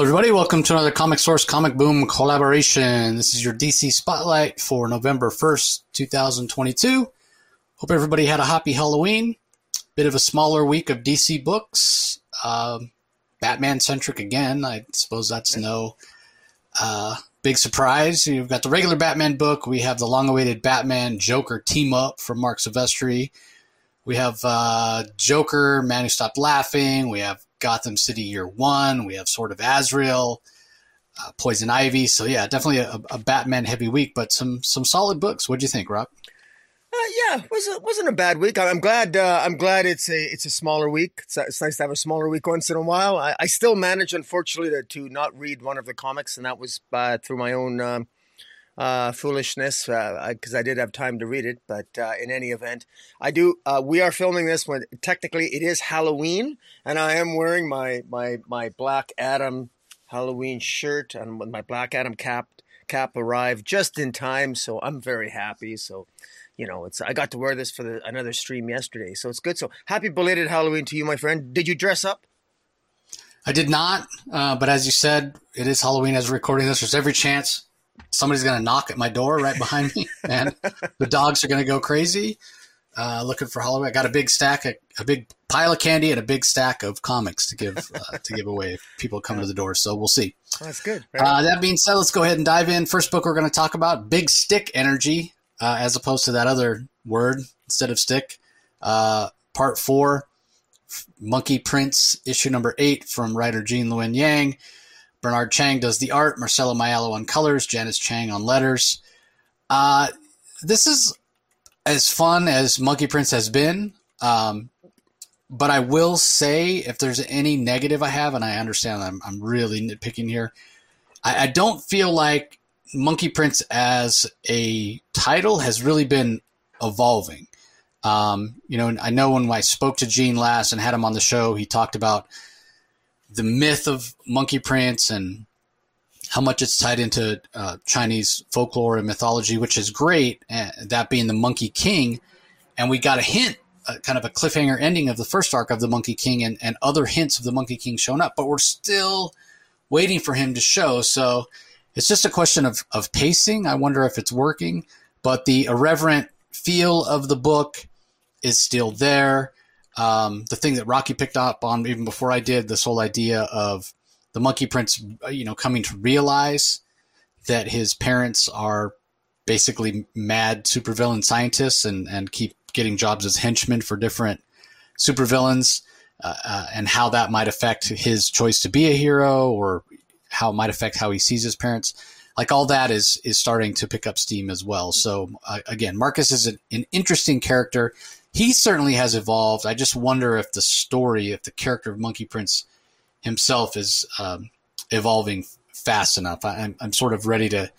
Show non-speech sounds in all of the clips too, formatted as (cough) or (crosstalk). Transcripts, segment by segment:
Hello, everybody. Welcome to another Comic Source Comic Boom collaboration. This is your DC Spotlight for November 1st, 2022. Hope everybody had a happy Halloween. Bit of a smaller week of DC books. Uh, Batman centric again. I suppose that's no uh, big surprise. You've got the regular Batman book. We have the long awaited Batman Joker team up from Marc Silvestri. We have uh, Joker, Man Who Stopped Laughing. We have Gotham City Year One. We have Sword of Azrael, uh, Poison Ivy. So yeah, definitely a, a, Batman heavy week, but some some solid books. What do you think, Rob? Uh, yeah, wasn't wasn't a bad week. I'm glad. Uh, I'm glad it's a it's a smaller week. It's, it's nice to have a smaller week once in a while. I, I still manage, unfortunately, to, to, not read one of the comics, and that was uh, through my own um, uh, foolishness because uh, I, did have time to read it. But uh, in any event, I do. Uh, we are filming this when technically it is Halloween, and I am wearing my my my Black Adam Halloween shirt and with my Black Adam cap cap arrived just in time, so I'm very happy. So. You know, it's I got to wear this for the, another stream yesterday, so it's good. So happy belated Halloween to you, my friend. Did you dress up? I did not, uh, but as you said, it is Halloween as we're recording this. There's every chance somebody's going to knock at my door right behind me, (laughs) and the dogs are going to go crazy uh, looking for Halloween. I got a big stack, of, a big pile of candy, and a big stack of comics to give uh, to give away if people come to the door. So we'll see. that's good. Right. Uh, that being said, let's go ahead and dive in. First book we're going to talk about: Big Stick Energy, uh, as opposed to that other word instead of stick. Uh, part four, Monkey Prince, issue number eight from writer Gene Luen Yang. Bernard Chang does the art, Marcelo Maiello on colors, Janice Chiang on letters. Uh, this is as fun as Monkey Prince has been. Um, but I will say, if there's any negative I have, and I understand I'm, I'm really nitpicking here, I, I don't feel like Monkey Prince as a title has really been evolving. Um, you know, I know when I spoke to Gene last and had him on the show, he talked about the myth of Monkey Prince and how much it's tied into uh, Chinese folklore and mythology, which is great. Uh, that being the Monkey King, and we got a hint, uh, kind of a cliffhanger ending of the first arc of the Monkey King, and, and other hints of the Monkey King showing up, but we're still waiting for him to show. So it's just a question of of pacing. I wonder if it's working, but the irreverent feel of the book is still there. Um, the thing that Rocky picked up on even before I did this whole idea of the Monkey Prince, you know, coming to realize that his parents are basically mad supervillain scientists and, and keep getting jobs as henchmen for different supervillains, uh, uh, and how that might affect his choice to be a hero or how it might affect how he sees his parents. Like all that is is starting to pick up steam as well. So uh, again, Marcus is an, an interesting character he certainly has evolved. I just wonder if the story, if the character of Monkey Prince himself is um, evolving fast enough. I, am I'm sort of ready to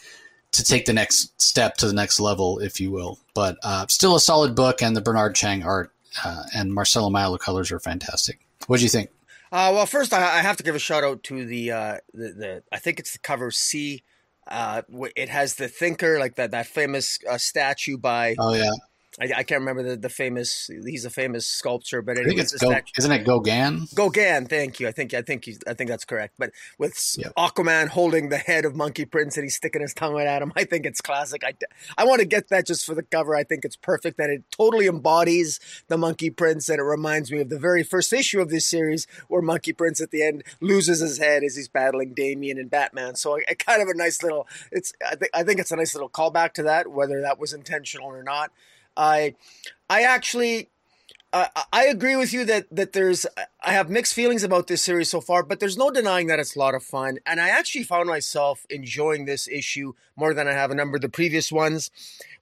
to take the next step to the next level, if you will. But uh, still a solid book, and the Bernard Chang art uh, and Marcelo Maiello colors are fantastic. What do you think? Uh, well, first I, I, have to give a shout out to the, uh, the, the I think it's the cover C. Uh, it has the thinker, like that that famous uh, statue by oh yeah I, I, can't remember the, the famous. He's a famous sculptor, but I think it's Go, isn't it Gauguin? Gauguin, thank you. I think I think he's, I think that's correct. But with yep. Aquaman holding the head of Monkey Prince and he's sticking his tongue right at him, (laughs) I think it's classic. I, I want to get that just for the cover. I think it's perfect that it totally embodies the Monkey Prince, and it reminds me of the very first issue of this series where Monkey Prince at the end loses his head as he's battling Damian and Batman. So I, I kind of a nice little. It's I think I think it's a nice little callback to that, whether that was intentional or not. I I actually uh, I agree with you that that there's I have mixed feelings about this series so far, but there's no denying that it's a lot of fun, and I actually found myself enjoying this issue more than I have a number of the previous ones.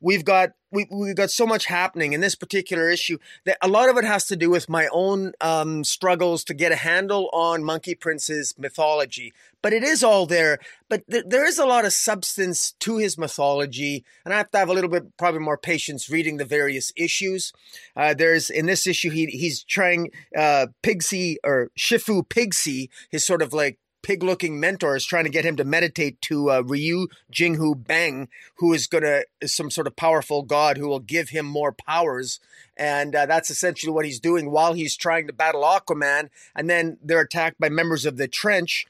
We've got we we've got so much happening in this particular issue that a lot of it has to do with my own um, struggles to get a handle on Monkey Prince's mythology. But it is all there. But th- there is a lot of substance to his mythology, and I have to have a little bit probably more patience reading the various issues. Uh, there's in this issue he he's trying uh, Pigsy or Shifu Pigsy, his sort of like pig looking mentor is trying to get him to meditate to uh, Ruyi Jingu Bang, who is going to, is some sort of powerful god who will give him more powers. And uh, that's essentially what he's doing while he's trying to battle Aquaman. And then they're attacked by members of the trench.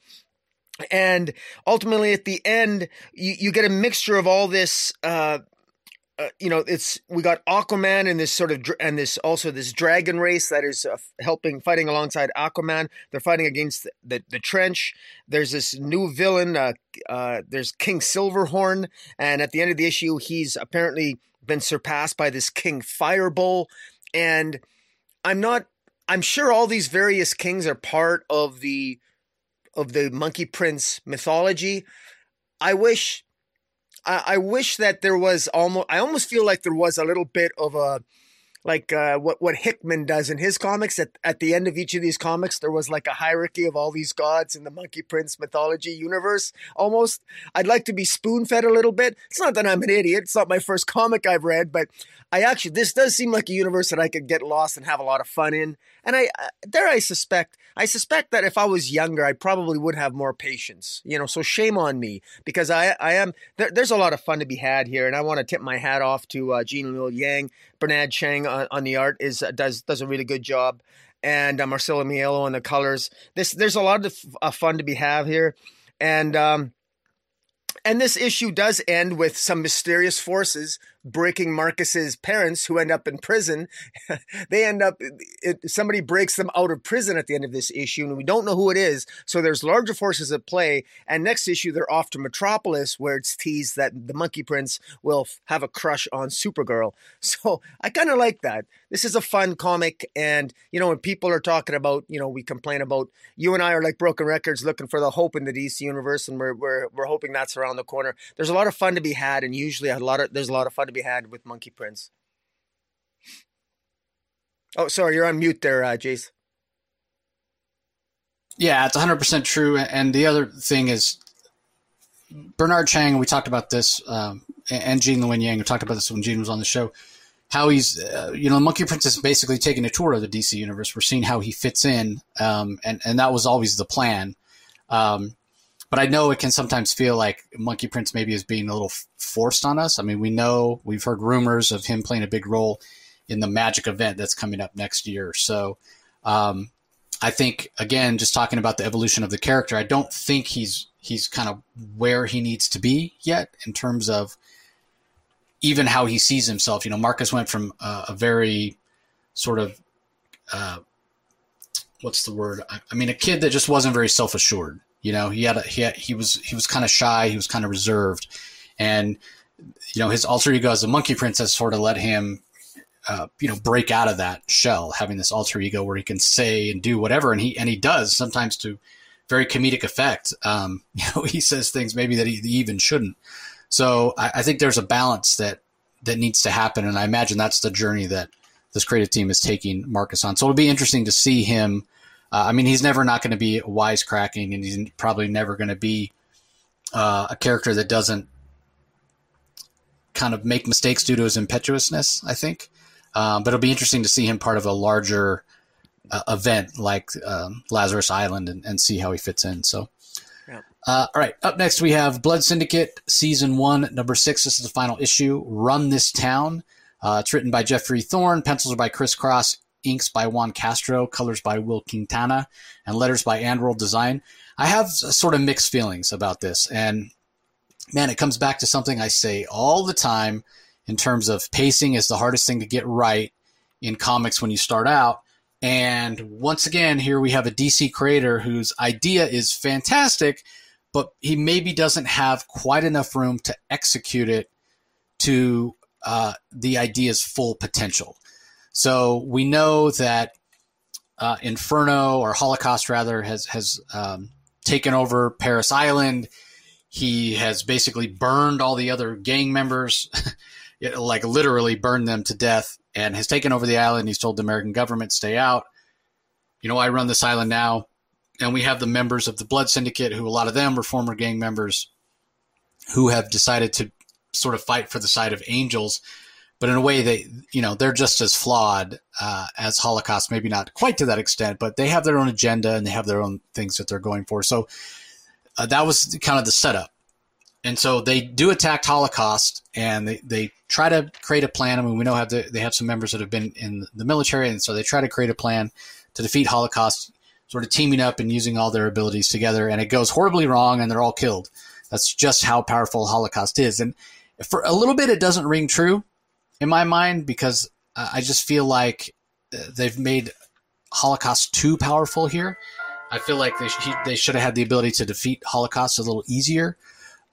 And ultimately at the end you, you get a mixture of all this uh, uh, you know, it's we got Aquaman and this sort of and this also this dragon race that is uh, helping fighting alongside Aquaman. They're fighting against the, the, the trench. There's this new villain. Uh, uh, there's King Silverhorn, and at the end of the issue, he's apparently been surpassed by this King Firebull. And I'm not. I'm sure all these various kings are part of the of the Monkey Prince mythology. I wish I, I wish that there was almost. I almost feel like there was a little bit of a like uh, what what Hickman does in his comics. At at the end of each of these comics, there was like a hierarchy of all these gods in the Monkey Prince mythology universe. Almost, I'd like to be spoon fed a little bit. It's not that I'm an idiot. It's not my first comic I've read, but I actually this does seem like a universe that I could get lost and have a lot of fun in. And I there, I suspect I suspect that if I was younger, I probably would have more patience. You know, so shame on me because I I am there, there's a lot of fun to be had here, and I want to tip my hat off to uh, Gene Luen Yang, Bernard Chang on, on the art is uh, does does a really good job, and uh, Marcelo Maiello on the colors. This there's a lot of uh, fun to be have here, and um, and this issue does end with some mysterious forces breaking Marcus's parents who end up in prison. (laughs) they end up, it, somebody breaks them out of prison at the end of this issue, and we don't know who it is. So there's larger forces at play. And next issue, they're off to Metropolis, where it's teased that the Monkey Prince will have a crush on Supergirl. (laughs) So I kind of like that. This is a fun comic. And, you know, when people are talking about, you know, we complain about, you and I are like broken records looking for the hope in the DC universe, and we're, we're, we're hoping that's around the corner. There's a lot of fun to be had, and usually a lot of, there's a lot of fun to be had with Monkey Prince. Oh, sorry, you're on mute there, uh, Jace. Yeah, it's 100% true. And the other thing is, Bernard Chang, we talked about this, um, and Gene Luen Yang, we talked about this when Gene was on the show, how he's, uh, you know, Monkey Prince is basically taking a tour of the DC universe. We're seeing how he fits in, um, and, and that was always the plan. Um, but I know it can sometimes feel like Monkey Prince maybe is being a little forced on us. I mean, we know we've heard rumors of him playing a big role in the Magic event that's coming up next year. So um, I think again, just talking about the evolution of the character, I don't think he's he's kind of where he needs to be yet in terms of even how he sees himself. You know, Marcus went from a very sort of uh, what's the word? I, I mean, a kid that just wasn't very self assured you know, he had a, he had, he was he was kind of shy. He was kind of reserved, and you know his alter ego as a monkey princess sort of let him, uh, you know, break out of that shell, having this alter ego where he can say and do whatever, and he and he does sometimes to very comedic effect. Um, (laughs) you know, he says things maybe that he, he even shouldn't. So I, I think there's a balance that that needs to happen, and I imagine that's the journey that this creative team is taking Marcus on. So it'll be interesting to see him uh, I mean, he's never not going to be wisecracking, and he's probably never going to be uh, a character that doesn't kind of make mistakes due to his impetuousness. I think, um, but it'll be interesting to see him part of a larger uh, event like um, Lazarus Island and, and, see how he fits in. So. Uh, all right. Up next, we have Blood Syndicate Season 1, Number 6. This is the final issue. Run This Town. Uh, it's written by Geoffrey Thorne. Pencils are by ChrisCross inks by Juan Castro, colors by Will Quintana, and letters by AndWorld Design. I have sort of mixed feelings about this. And man, it comes back to something I say all the time in terms of pacing is the hardest thing to get right in comics when you start out. And once again, here we have a DC creator whose idea is fantastic, but he maybe doesn't have quite enough room to execute it to uh, the idea's full potential. So we know that uh, Inferno or Holocaust rather has has um, taken over Paris Island. He has basically burned all the other gang members, (laughs) like literally burned them to death, and has taken over the island. He's told the American government stay out. You know, I run this island now, and we have the members of the Blood Syndicate, who a lot of them were former gang members, who have decided to sort of fight for the side of angels but in a way they you know they're just as flawed uh, as holocaust maybe not quite to that extent but they have their own agenda and they have their own things that they're going for. So uh, that was kind of the setup. And so they do attack holocaust and they, they try to create a plan. I mean we know have the, they have some members that have been in the military and so they try to create a plan to defeat holocaust sort of teaming up and using all their abilities together, and it goes horribly wrong, and they're all killed. That's just how powerful Holocaust is, and for a little bit, it doesn't ring true in my mind because I just feel like uh, they've made Holocaust too powerful here. I feel like they sh- they should have had the ability to defeat Holocaust a little easier.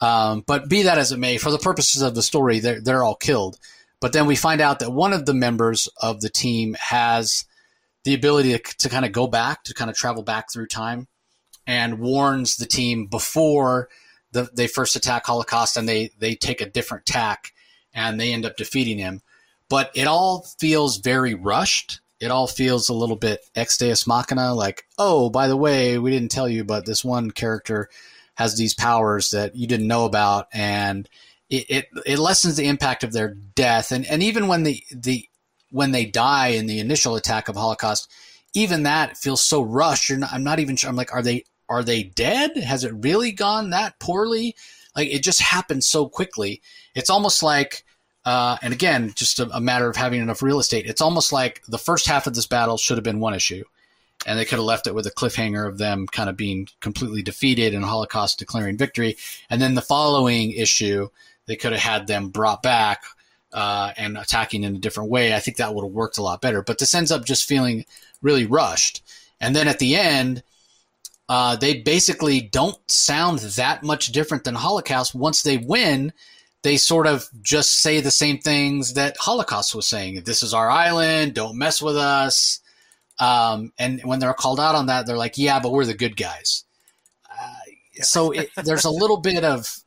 Um, but be that as it may, for the purposes of the story, they're they're all killed. But then we find out that one of the members of the team has the ability to, to kind of go back, to kind of travel back through time, and warns the team before the, they first attack Holocaust, and they they take a different tack, and they end up defeating him. But it all feels very rushed. It all feels a little bit ex deus machina, like, oh, by the way, we didn't tell you, but this one character has these powers that you didn't know about, and it, it, it lessens the impact of their death. And, and even when the, the, when they die in the initial attack of Holocaust, even that feels so rushed. Not, I'm not even sure. I'm like, are they, are they dead? Has it really gone that poorly? Like it just happened so quickly. It's almost like, uh, and again, just a, a, matter of having enough real estate. It's almost like the first half of this battle should have been one issue, and they could have left it with a cliffhanger of them kind of being completely defeated and Holocaust declaring victory, and then the following issue they could have had them brought back uh, and attacking in a different way. I think that would have worked a lot better. But this ends up just feeling really rushed. And then at the end, uh, they basically don't sound that much different than Holocaust. Once they win, they sort of just say the same things that Holocaust was saying. This is our island. Don't mess with us. Um, and when they're called out on that, they're like, "Yeah, but we're the good guys." Uh, so it, there's a little bit of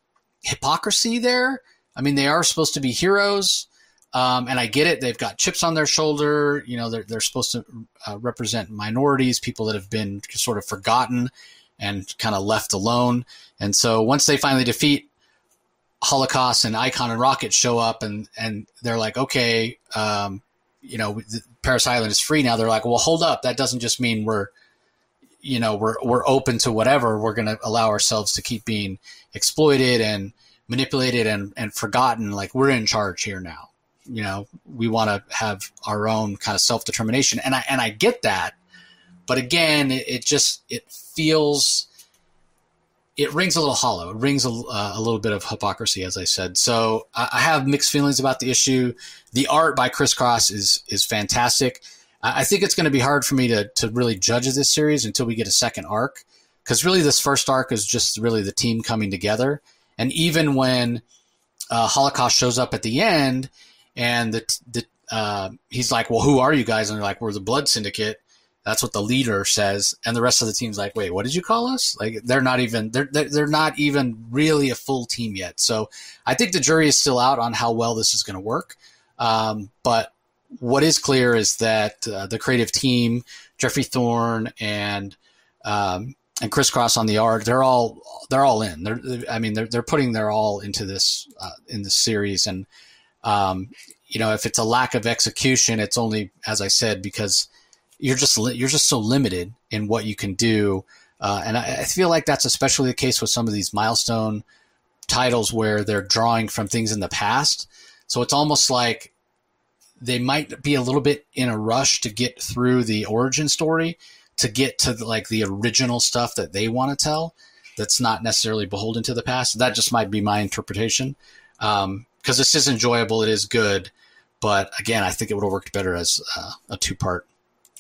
hypocrisy there. I mean, they are supposed to be heroes, um, and I get it. They've got chips on their shoulder. You know, they're they're supposed to uh, represent minorities, people that have been sort of forgotten and kind of left alone. And so once they finally defeat Holocaust and Icon and Rocket show up, and and they're like, okay, um, you know, Paris Island is free now. They're like, well, hold up, that doesn't just mean we're you know we're we're open to whatever. We're going to allow ourselves to keep being exploited and manipulated and and forgotten. Like we're in charge here now. You know we want to have our own kind of self-determination. And i and i get that. But again it, it just it feels it rings a little hollow it rings a, uh, a little bit of hypocrisy as i said so I, I have mixed feelings about the issue the art by ChrisCross is is fantastic I think it's going to be hard for me to to really judge this series until we get a second arc, because really this first arc is just really the team coming together. And even when uh, Holocaust shows up at the end, and the the uh, he's like, "Well, who are you guys?" And they're like, "We're the Blood Syndicate." That's what the leader says, and the rest of the team's like, "Wait, what did you call us?" Like they're not even they're they're not even really a full team yet. So I think the jury is still out on how well this is going to work. Um, but what is clear is that uh, the creative team, Geoffrey Thorne and um, and ChrisCross on the art, they're all they're all in. They're I mean they're they're putting their all into this uh, in this series, and um, you know if it's a lack of execution, it's only as I said because you're just you're just so limited in what you can do, uh, and I, I feel like that's especially the case with some of these milestone titles where they're drawing from things in the past. So it's almost like they might be a little bit in a rush to get through the origin story to get to the, like the original stuff that they want to tell that's not necessarily beholden to the past that just might be my interpretation because um, this is enjoyable it is good but again i think it would have worked better as uh, a two part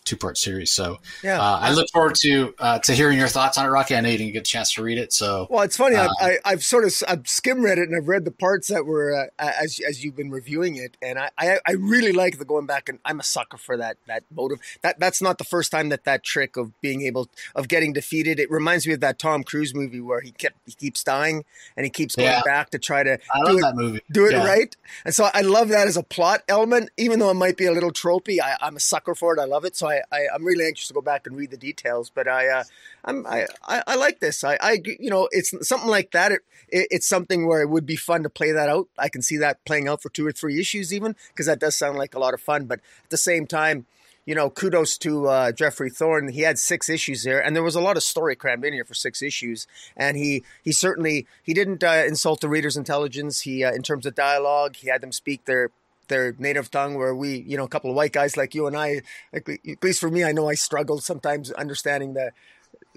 two part series. So yeah, uh, I look forward to uh, to hearing your thoughts on it, Rocky. I know you didn't get a chance to read it, so well, it's funny. Uh, I, have sort of I've skim read it and I've read the parts that were uh, as as you've been reviewing it, and I, I, I really like the going back and I'm a sucker for that that motive. That that's not the first time that that trick of being able of getting defeated. It reminds me of that Tom Cruise movie where he kept he keeps dying and he keeps going yeah. back to try to I do it, that movie. Do it yeah. right, and so I love that as a plot element, even though it might be a little tropey. I, I'm a sucker for it. I love it. So I, I I'm really anxious to go back and read the details. But I, uh, I'm, I, I, I, like this. I, I, you know, it's something like that. It, it, it's something where it would be fun to play that out. I can see that playing out for two or three issues, even because that does sound like a lot of fun. But at the same time, you know, kudos to uh, Geoffrey Thorne. He had six issues there, and there was a lot of story crammed in here for six issues. And he he certainly he didn't uh, insult the reader's intelligence. He, uh, in terms of dialogue, he had them speak their their native tongue, where we, you know, a couple of white guys like you and I, at least for me, I know I struggled sometimes understanding the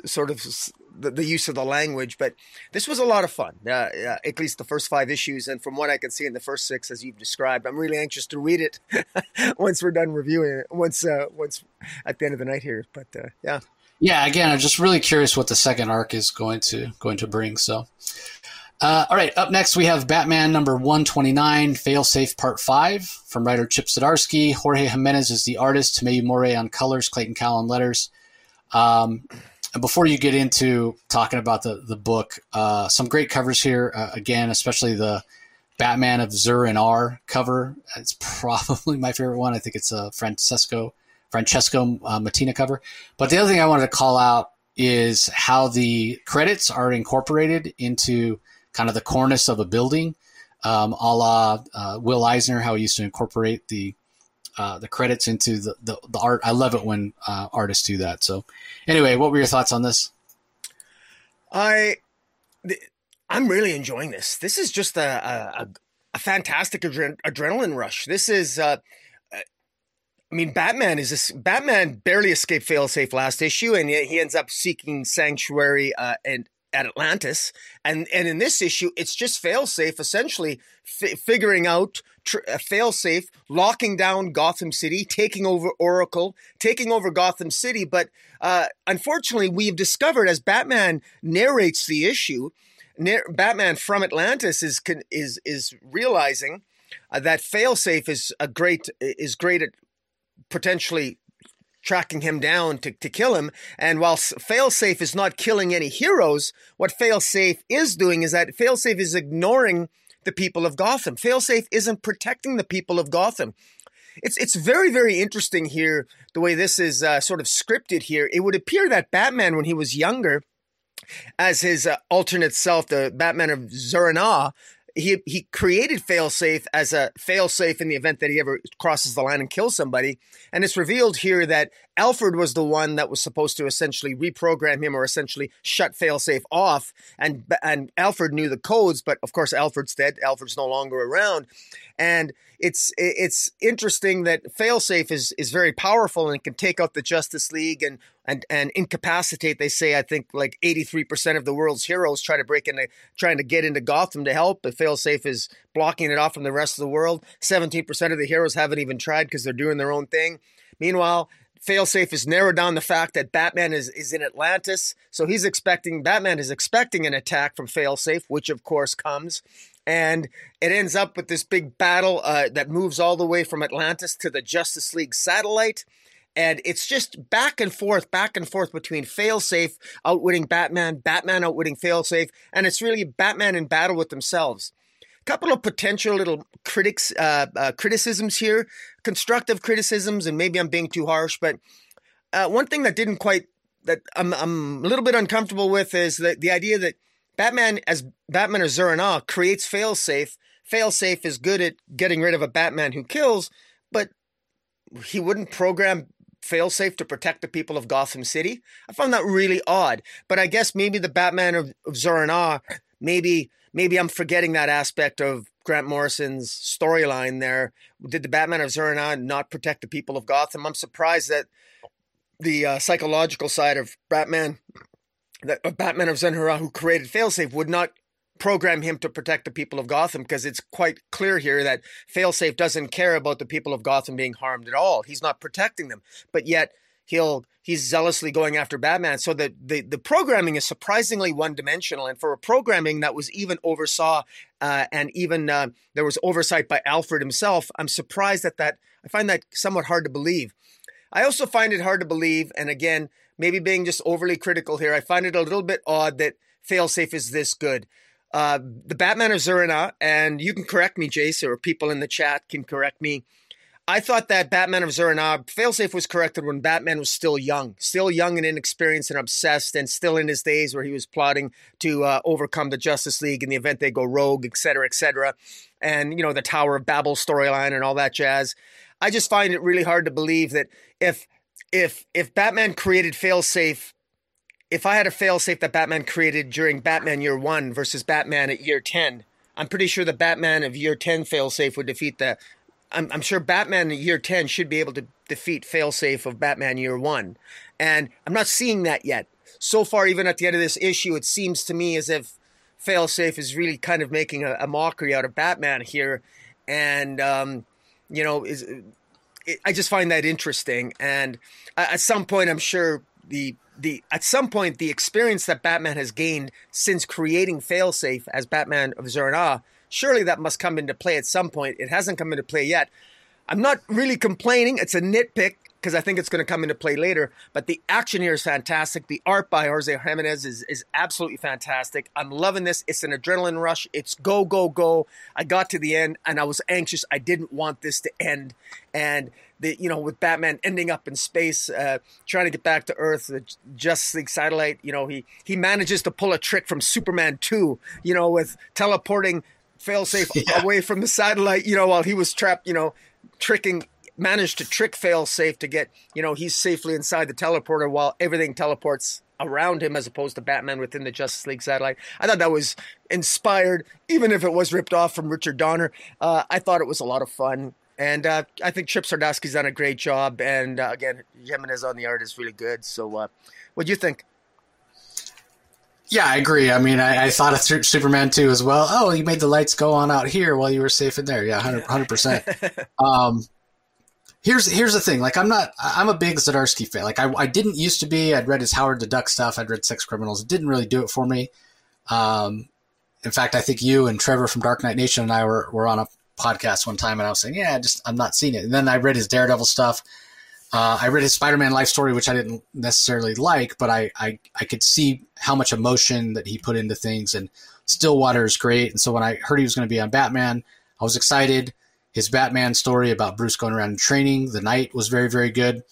sort of the, the use of the language. But this was a lot of fun, uh, uh, at least the first five issues. And from what I can see in the first six, as you've described, I'm really anxious to read it (laughs) once we're done reviewing it. Once, uh, once at the end of the night here. But uh, yeah. Yeah, again, I'm just really curious what the second arc is going to going to bring. So, uh, all right, up next we have Batman number 129, Failsafe Part 5 from writer Chip Zdarsky. Jorge Jimenez is the artist, Tomeu Morey on colors, Clayton Cowles on letters. Um, before you get into talking about the, the book, uh, some great covers here. Uh, again, especially the Batman of Zur-En-Arrh cover. It's (laughs) probably my favorite one. I think it's a Francesco Francesco uh, Mattina cover. But the other thing I wanted to call out is how the credits are incorporated into kind of the cornice of a building, um, a la uh, Will Eisner, how he used to incorporate the uh, the credits into the, the, the, art. I love it when uh, artists do that. So, anyway, what were your thoughts on this? I, I'm really enjoying this. This is just a a, a fantastic adre- adrenaline rush. This is. Uh, I mean, Batman is this, Batman barely escaped failsafe last issue, and yet he ends up seeking sanctuary uh, and at Atlantis. And and in this issue, it's just failsafe, essentially f- figuring out tr- failsafe, locking down Gotham City, taking over Oracle, taking over Gotham City. But uh, unfortunately, we've discovered as Batman narrates the issue, Batman from Atlantis is is is realizing. Uh, that failsafe is a great is great at potentially tracking him down to, to kill him. And while Failsafe is not killing any heroes, what Failsafe is doing is that Failsafe is ignoring the people of Gotham. Failsafe isn't protecting the people of Gotham. It's it's very very interesting here the way this is uh, sort of scripted here. It would appear that Batman, when he was younger, as his uh, alternate self, the Batman of Zur-En-Arrh, he he created failsafe as a failsafe in the event that he ever crosses the line and kills somebody. And it's revealed here that Alfred was the one that was supposed to essentially reprogram him or essentially shut failsafe off and and Alfred knew the codes but of course Alfred's dead Alfred's no longer around and it's it's interesting that failsafe is is very powerful and can take out the Justice League and and and incapacitate. They say I think like eighty three percent of the world's heroes try to break into trying to get into Gotham to help, but failsafe is blocking it off from the rest of the world. Seventeen percent of the heroes haven't even tried because they're doing their own thing. Meanwhile, Failsafe has narrowed down the fact that Batman is, is in Atlantis. So he's expecting, Batman is expecting an attack from Failsafe, which of course comes and it ends up with this big battle uh, that moves all the way from Atlantis to the Justice League satellite. And it's just back and forth, back and forth between Failsafe outwitting Batman, Batman outwitting Failsafe, and it's really Batman in battle with themselves. Couple of potential little critics uh, uh, criticisms here, constructive criticisms, and maybe I'm being too harsh, but uh, one thing that didn't quite that I'm I'm a little bit uncomfortable with is that the idea that Batman as Batman or Zur-En-Arrh creates failsafe. Failsafe is good at getting rid of a Batman who kills, but he wouldn't program failsafe to protect the people of Gotham City. I found that really odd. But I guess maybe the Batman of, of maybe maybe I'm forgetting that aspect of Grant Morrison's storyline there. Did the Batman of Zur-En-Arrh not protect the people of Gotham? I'm surprised that the uh, psychological side of Batman that a Batman of Zur-En-Arrh who created Failsafe would not program him to protect the people of Gotham because it's quite clear here that Failsafe doesn't care about the people of Gotham being harmed at all. He's not protecting them, but yet he'll he's zealously going after Batman. So the the, the programming is surprisingly one dimensional, and for a programming that was even oversaw uh, and even uh, there was oversight by Alfred himself, I'm surprised at that. I find that somewhat hard to believe. I also find it hard to believe, and again, maybe being just overly critical here, I find it a little bit odd that Failsafe is this good. Uh, the Batman of Zur-En-Arrh, and you can correct me, Jace, or people in the chat can correct me. I thought that Batman of Zur-En-Arrh, Failsafe was corrected when Batman was still young, still young and inexperienced and obsessed, and still in his days where he was plotting to uh, overcome the Justice League in the event they go rogue, et cetera, et cetera. And, you know, the Tower of Babel storyline and all that jazz. I just find it really hard to believe that if if if Batman created failsafe, if I had a failsafe that Batman created during Batman Year One versus Batman at Year Ten, I'm pretty sure the Batman of Year Ten failsafe would defeat the I'm, I'm sure Batman Year Ten should be able to defeat Failsafe of Batman Year One, and I'm not seeing that yet. So far, even at the end of this issue, it seems to me as if Failsafe is really kind of making a, a mockery out of Batman here, and um, you know, is it, I just find that interesting. And at some point, I'm sure the the at some point the experience that Batman has gained since creating Failsafe as Batman of Zur-En-Arrh, surely that must come into play at some point. It hasn't come into play yet. I'm not really complaining. It's a nitpick because I think it's going to come into play later. But the action here is fantastic. The art by Jose Jimenez is, is absolutely fantastic. I'm loving this. It's an adrenaline rush. It's go, go, go. I got to the end and I was anxious. I didn't want this to end. And the, you know, with Batman ending up in space, uh, trying to get back to Earth, just the Justice League satellite, you know, he, he manages to pull a trick from Superman 2, you know, with teleporting failsafe (laughs) yeah. away from the satellite, you know, while he was trapped, you know, tricking managed to trick fail safe to get you know he's safely inside the teleporter while everything teleports around him as opposed to Batman within the Justice League satellite. I thought that was inspired, even if it was ripped off from Richard Donner. Uh, I thought it was a lot of fun. And uh, I think Chip Zdarsky's done a great job. And uh, again, Jimenez on the art is really good. So, uh, what do you think? Yeah, I agree. I mean, I, I, thought of Superman 2 as well. Oh, you made the lights go on out here while you were safe in there. Yeah, 100 percent. (laughs) Um, here's here's the thing. Like I'm not I'm a big Zdarsky fan. Like I, I didn't used to be. I'd read his Howard the Duck stuff. I'd read Sex Criminals. It didn't really do it for me. Um, in fact, I think you and Trevor from Dark Knight Nation and I were were on a podcast one time, and I was saying, yeah, just I'm not seeing it. And then I read his Daredevil stuff. Uh, I read his Spider-Man life story, which I didn't necessarily like, but I, I I could see how much emotion that he put into things. And Stillwater is great. And so when I heard he was going to be on Batman, I was excited. His Batman story about Bruce going around and training the Knight was very, very good.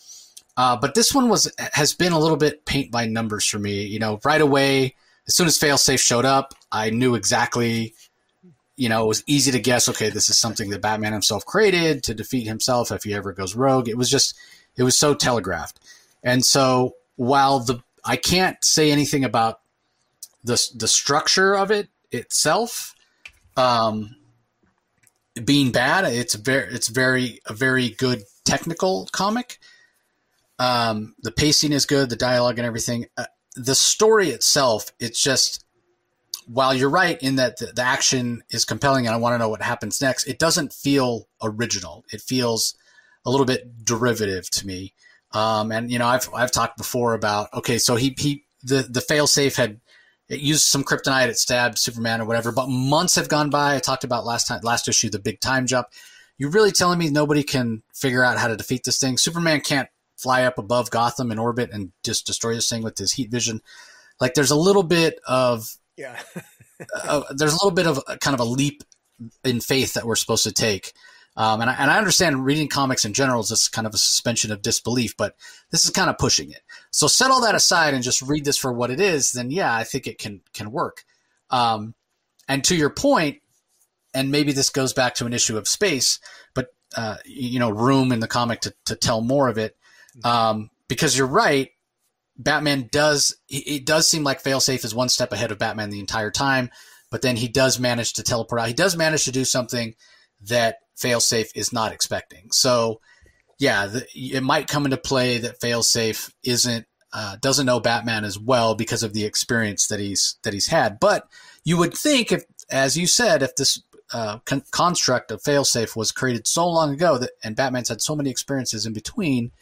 Uh, but this one was has been a little bit paint by numbers for me. You know, right away, as soon as Failsafe showed up, I knew exactly. You know, it was easy to guess. Okay, this is something that Batman himself created to defeat himself if he ever goes rogue. It was just, it was so telegraphed. And so, while the I can't say anything about the the structure of it itself, um, being bad. It's very it's very a very good technical comic. Um, the pacing is good, the dialogue and everything. Uh, the story itself, it's just while you're right in that the, the action is compelling and I want to know what happens next, it doesn't feel original. It feels a little bit derivative to me. Um, and you know, I've I've talked before about okay, so he he the the failsafe had it used some kryptonite. It stabbed Superman or whatever. But months have gone by. I talked about last time, last issue, the big time jump. You're really telling me nobody can figure out how to defeat this thing? Superman can't fly up above Gotham in orbit and just destroy this thing with his heat vision. Like there's a little bit of yeah. (laughs) uh, there's a little bit of kind of a leap in faith that we're supposed to take. Um, and, I, and I understand reading comics in general is just kind of a suspension of disbelief, but this is kind of pushing it. So set all that aside and just read this for what it is. Then yeah, I think it can can work. Um, and to your point, and maybe this goes back to an issue of space, but uh, you know, room in the comic to to tell more of it. Um, because you're right, Batman does it does seem like Failsafe is one step ahead of Batman the entire time, but then he does manage to teleport out. He does manage to do something that Failsafe is not expecting. So yeah, the, it might come into play that Failsafe isn't uh, doesn't know Batman as well because of the experience that he's that he's had. But you would think, if as you said, if this uh, con- construct of Failsafe was created so long ago that and Batman's had so many experiences in between,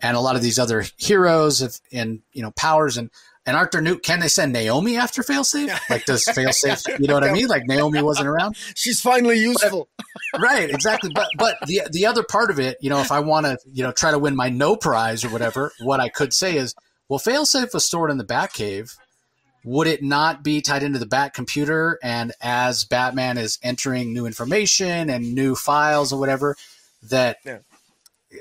and a lot of these other heroes have, and you know powers and and Arthur Newt, can they send Naomi after Failsafe? Like, does Failsafe, you know what I mean? Like, Naomi wasn't around. (laughs) She's finally useful. But, (laughs) right, exactly. But but the the other part of it, you know, if I want to, you know, try to win my no prize or whatever, what I could say is, well, Failsafe was stored in the Batcave. Would it not be tied into the Bat computer? And as Batman is entering new information and new files or whatever, that yeah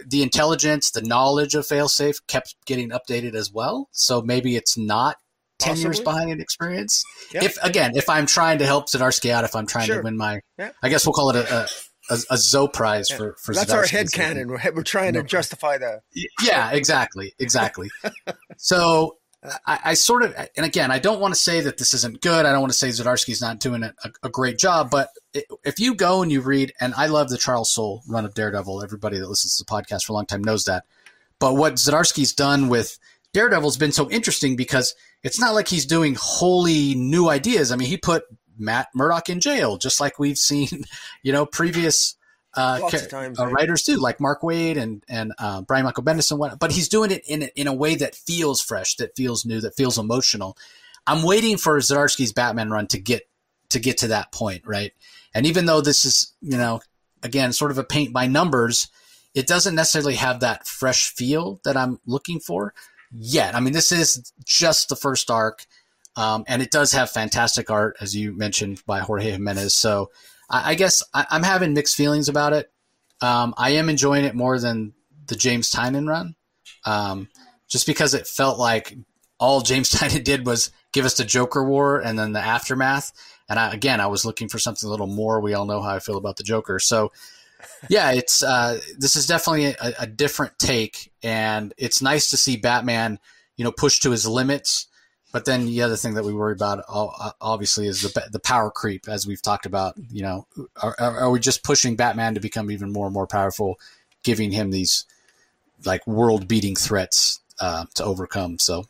the intelligence, the knowledge of failsafe kept getting updated as well. So maybe it's not 10 Possibly. years behind in experience. Yeah. If again, if I'm trying to help Zdarsky out, if I'm trying sure. to win my, yeah. I guess we'll call it a, a, a, a Zoe prize yeah. for, for That's Zdarsky. our head canon. We're, we're trying to justify that. Yeah, exactly. Exactly. (laughs) so I, I, sort of, and again, I don't want to say that this isn't good. I don't want to say Zdarsky's not doing a, a great job, but if you go and you read, and I love the Charles Soule run of Daredevil. Everybody that listens to the podcast for a long time knows that. But what Zdarsky's done with Daredevil's been so interesting because it's not like he's doing wholly new ideas. I mean, he put Matt Murdock in jail, just like we've seen, (laughs) you know, previous uh, times, uh, writers do, like Mark Waid and and uh, Brian Michael Bendis and what. But he's doing it in in a way that feels fresh, that feels new, that feels emotional. I'm waiting for Zdarsky's Batman run to get to get to that point, right? And even though this is, you know, again, sort of a paint by numbers, it doesn't necessarily have that fresh feel that I'm looking for yet. I mean, this is just the first arc, um, and it does have fantastic art, as you mentioned, by Jorge Jimenez. So I, I guess I, am having mixed feelings about it. Um, I am enjoying it more than the James Tynion run, um, just because it felt like all James (laughs) Tynion did was give us the Joker War and then the aftermath. And I, again, I was looking for something a little more. We all know how I feel about the Joker, so yeah, it's uh, this is definitely a, a, different take, and it's nice to see Batman, you know, push to his limits. But then the other thing that we worry about, obviously, is the the power creep, as we've talked about. You know, are, are we just pushing Batman to become even more and more powerful, giving him these like world beating threats uh, to overcome? So,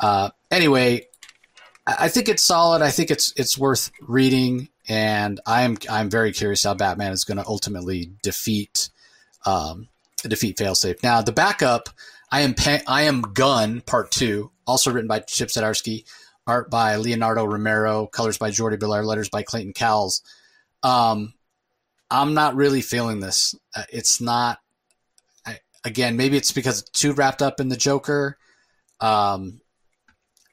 uh, anyway, I think it's solid. I think it's it's worth reading and I'm I'm very curious how Batman is going to ultimately defeat um, defeat Failsafe. Now the backup, I am I am Gun Part Two, also written by Chip Zdarsky, art by Leonardo Romero, colors by Jordie Bellaire, letters by Clayton Cowles. Um, I'm not really feeling this. Uh, it's not. I, again, maybe it's because it's too wrapped up in the Joker. Um,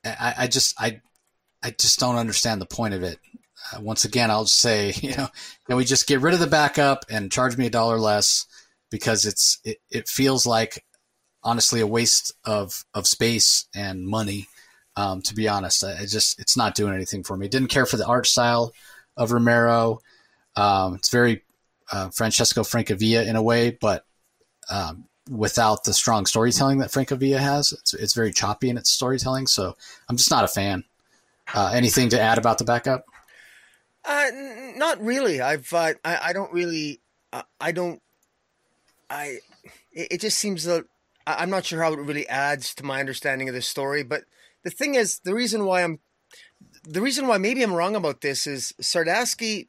I, I just I I just don't understand the point of it uh, once again, I'll just say, (laughs) you know, can we just get rid of the backup and charge me a dollar less because it's it, it feels like honestly a waste of of space and money. Um, to be honest, I, I, just it's not doing anything for me. Didn't care for the art style of Romero. Um, it's very uh, Francesco Francavilla in a way, but um, without the strong storytelling that Francavilla has. It's, it's very choppy in its storytelling, so I'm just not a fan. Uh, anything to add about the backup? Uh, n- not really. I've uh, I, I don't really uh, I don't I it, it just seems that I'm not sure how it really adds to my understanding of the story. But the thing is, the reason why I'm the reason why maybe I'm wrong about this is Zdarsky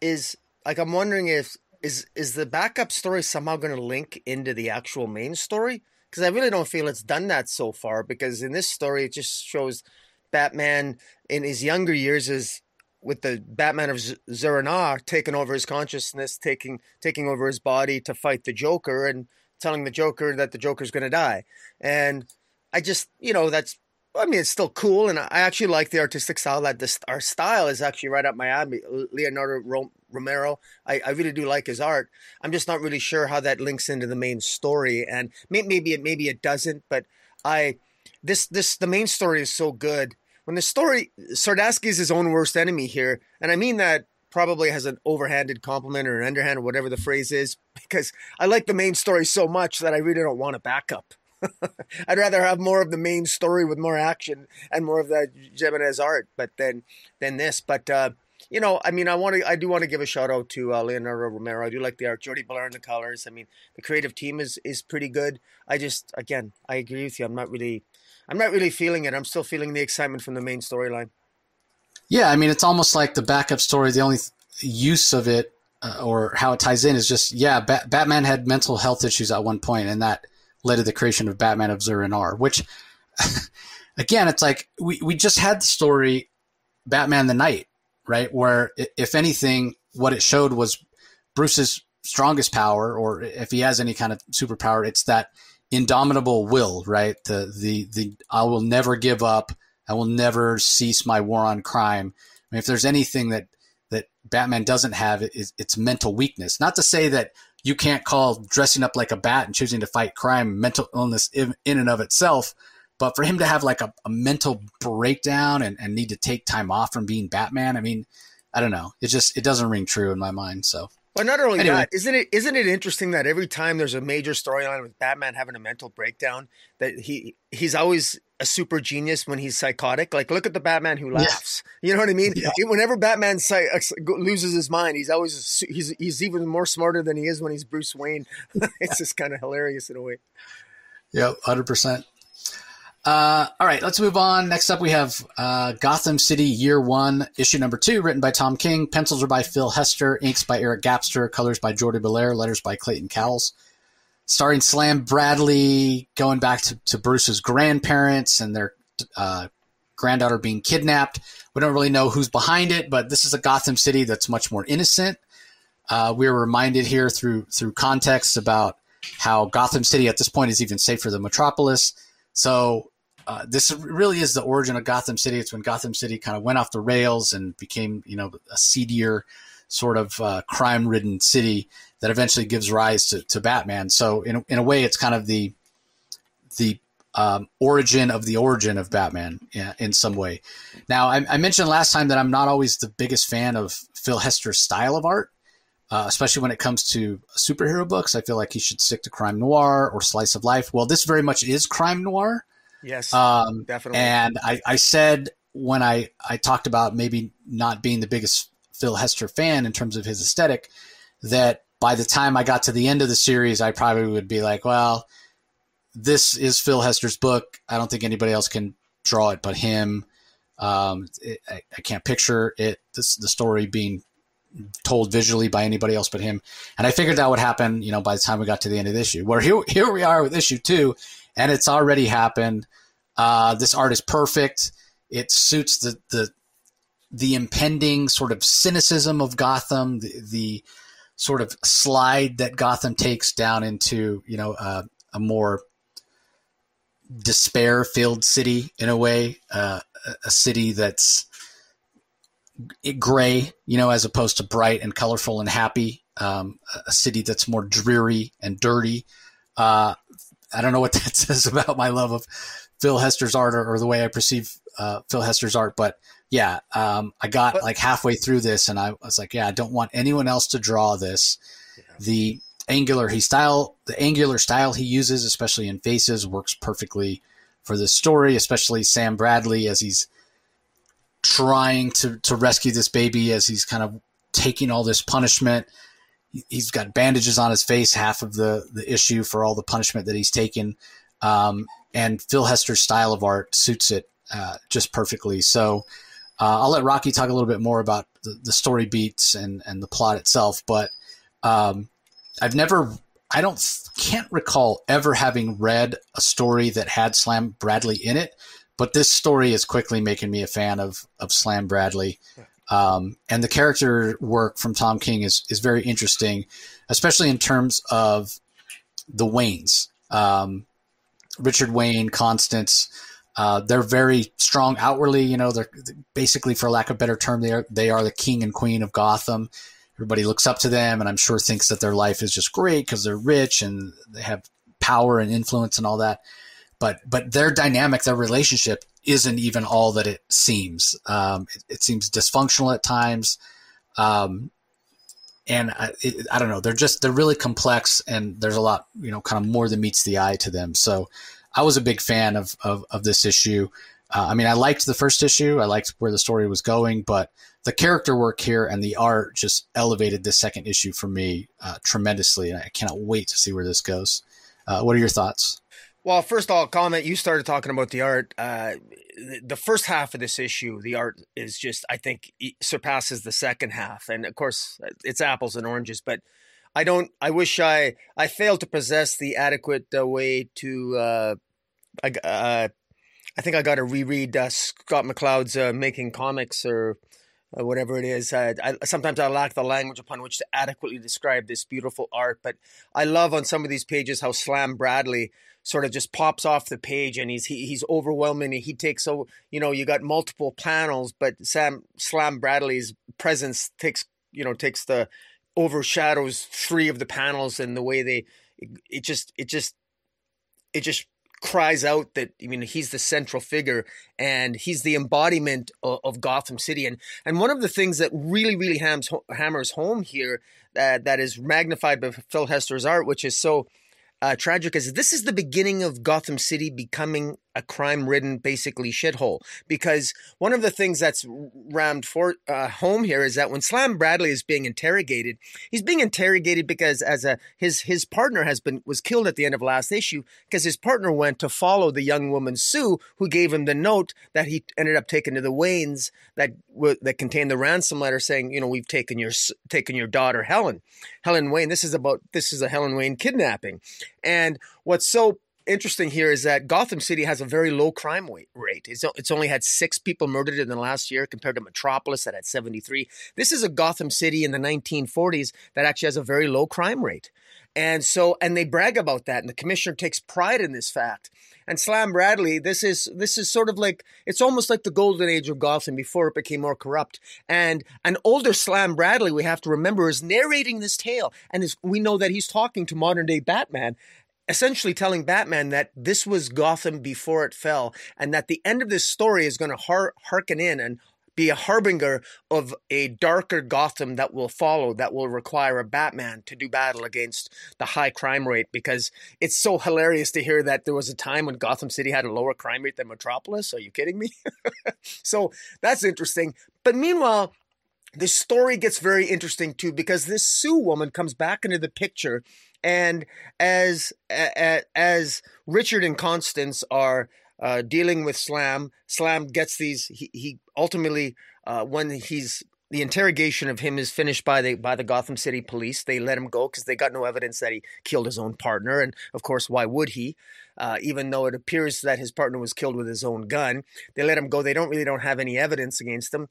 is like I'm wondering if is is the backup story somehow going to link into the actual main story? Because I really don't feel it's done that so far. Because in this story, it just shows Batman in his younger years as with the Batman of Zur-En-Arrh taking over his consciousness, taking taking over his body to fight the Joker, and telling the Joker that the Joker's going to die. And I just, you know, that's I mean, it's still cool, and I actually like the artistic style. That this our style is actually right up my alley. Leonardo Romero, I, I really do like his art. I'm just not really sure how that links into the main story, and maybe it maybe it doesn't. But I this this the main story is so good when the story Zdarsky is his own worst enemy here, and I mean that probably has an overhanded compliment or an underhand or whatever the phrase is, because I like the main story so much that I really don't want a backup. (laughs) I'd rather have more of the main story with more action and more of that Jimenez art, but then than this. But uh, you know, I mean, I want to, I do want to give a shout out to uh, Leonardo Romero. I do like the art, Jordie Bellaire and the colors. I mean, the creative team is is pretty good. I just, again, I agree with you. I'm not really I'm not really feeling it. I'm still feeling the excitement from the main storyline. Yeah, I mean, it's almost like the backup story. The only th- use of it uh, or how it ties in is just yeah, ba- Batman had mental health issues at one point, and that led to the creation of Batman of Zur-En-Arrh. Which, (laughs) again, it's like we we just had the story Batman the Knight, right? Where if anything, what it showed was Bruce's strongest power, or if he has any kind of superpower, it's that indomitable will, right? The the the I will never give up. I will never cease my war on crime. I mean, if there's anything that that Batman doesn't have, it, it's, mental weakness. Not to say that you can't call dressing up like a bat and choosing to fight crime mental illness in, in and of itself, but for him to have like a, a mental breakdown and, and need to take time off from being Batman, I mean, I don't know. It just it doesn't ring true in my mind. So but not only anyway. that, isn't it isn't it interesting that every time there's a major storyline with Batman having a mental breakdown, that he he's always a super genius when he's psychotic. Like, look at the Batman who laughs. Yeah. You know what I mean? Yeah. Whenever Batman uh, loses his mind, he's always he's he's even more smarter than he is when he's Bruce Wayne. (laughs) it's just kind of hilarious in a way. Yep, hundred percent. Uh, all right, let's move on. Next up, we have uh, Gotham City Year One, issue number two, written by Tom King. Pencils are by Phil Hester, inks by Eric Gapstur, colors by Jordie Bellaire, letters by Clayton Cowles. Starring Slam Bradley, going back to, to Bruce's grandparents and their uh, granddaughter being kidnapped. We don't really know who's behind it, but this is a Gotham City that's much more innocent. Uh, we are reminded here through through context about how Gotham City at this point is even safer than Metropolis. So uh, this really is the origin of Gotham City. It's when Gotham City kind of went off the rails and became, you know, a seedier sort of uh, crime-ridden city that eventually gives rise to, to Batman. So in, in a way, it's kind of the the um, origin of the origin of Batman yeah, in some way. Now, I, I, mentioned last time that I'm not always the biggest fan of Phil Hester's style of art, uh, especially when it comes to superhero books. I feel like he should stick to crime noir or slice of life. Well, this very much is crime noir. Yes, um, definitely. And I, I said when I, I talked about maybe not being the biggest Phil Hester fan in terms of his aesthetic, that by the time I got to the end of the series, I probably would be like, well, this is Phil Hester's book. I don't think anybody else can draw it but him. Um, it, I, I, can't picture it, this, the story being told visually by anybody else but him. And I figured that would happen, you know, by the time we got to the end of the issue. Where here, here we are with issue two, and it's already happened. Uh, this art is perfect. It suits the the the impending sort of cynicism of Gotham, the, the sort of slide that Gotham takes down into you know uh, a more despair filled city in a way, uh, a city that's gray, you know, as opposed to bright and colorful and happy. Um, a city that's more dreary and dirty. Uh, I don't know what (laughs) that says about my love of Phil Hester's art or, or the way I perceive uh, Phil Hester's art, but yeah, um, I got like halfway through this and I was like, yeah, I don't want anyone else to draw this. Yeah. The angular he style, the angular style he uses, especially in faces, works perfectly for this story. Especially Sam Bradley as he's trying to to rescue this baby, as he's kind of taking all this punishment. He's got bandages on his face, half of the the issue for all the punishment that he's taken. Um, and Phil Hester's style of art suits it uh, just perfectly. So uh, I'll let Rocky talk a little bit more about the, the story beats and, and the plot itself. But um, I've never, I don't, can't recall ever having read a story that had Slam Bradley in it. But this story is quickly making me a fan of of Slam Bradley. Um, and the character work from Tom King is is very interesting, especially in terms of the Waynes. Um, Richard Wayne, Constance. Uh, they're very strong outwardly. You know, they're basically, for lack of a better term, they are they are the king and queen of Gotham. Everybody looks up to them, and I'm sure thinks that their life is just great because they're rich and they have power and influence and all that. But but their dynamic, their relationship, isn't even all that it seems. Um, it, it, seems dysfunctional at times. Um, and I, it, I, don't know. They're just they're really complex, and there's a lot you know, kind of more than meets the eye to them. So, I was a big fan of of, of this issue. Uh, I mean, I liked the first issue. I liked where the story was going, but the character work here and the art just elevated this second issue for me uh, tremendously, and I cannot wait to see where this goes. Uh, what are your thoughts? Well, first I'll comment. You started talking about the art. Uh, the first half of this issue, the art is just, I think, surpasses the second half. And of course, it's apples and oranges. But I don't. I wish I I failed to possess the adequate uh, way to. I, uh, I think I got to reread uh, Scott McCloud's uh, Making Comics or uh, whatever it is. I, sometimes I lack the language upon which to adequately describe this beautiful art, but I love on some of these pages how Slam Bradley sort of just pops off the page and he's he, he's overwhelming. He takes so you know you got multiple panels, but Sam Slam Bradley's presence takes you know takes the overshadows three of the panels and the way they it, it just it just it just cries out that I mean he's the central figure and he's the embodiment of, of, Gotham City. And and one of the things that really really hams, hammers home here that that is magnified by Phil Hester's art which is so uh, tragic is this is the beginning of Gotham City becoming a crime ridden, basically shithole. Because one of the things that's rammed for uh, home here is that when Slam Bradley is being interrogated, he's being interrogated because as a his his partner has been was killed at the end of last issue because his partner went to follow the young woman Sue who gave him the note that he ended up taking to the Waynes that that contained the ransom letter saying, you know, we've taken your taken your daughter Helen, Helen Wayne. This is about this is a Helen Wayne kidnapping, and what's so interesting here is that Gotham City has a very low crime rate. It's, it's only had six people murdered in the last year compared to Metropolis that had 73. This is a Gotham City in the 1940s that actually has a very low crime rate. And so, and they brag about that, and the commissioner takes pride in this fact. And Slam Bradley, this is this is sort of like it's almost like the golden age of Gotham before it became more corrupt. And an older Slam Bradley, we have to remember, is narrating this tale, and is, we know that he's talking to modern day Batman essentially telling Batman that this was Gotham before it fell, and that the end of this story is going to har- hearken in and be a harbinger of a darker Gotham that will follow, that will require a Batman to do battle against the high crime rate. Because it's so hilarious to hear that there was a time when Gotham City had a lower crime rate than Metropolis. Are you kidding me? (laughs) so that's interesting. But meanwhile, the story gets very interesting too because this Sue woman comes back into the picture and as as Richard and Constance are uh, dealing with Slam, Slam gets these. He, he ultimately, uh, when he's the interrogation of him is finished by the by the Gotham City police. They let him go because they got no evidence that he killed his own partner, and of course, why would he? Uh, even though it appears that his partner was killed with his own gun, they let him go. They don't really don't have any evidence against him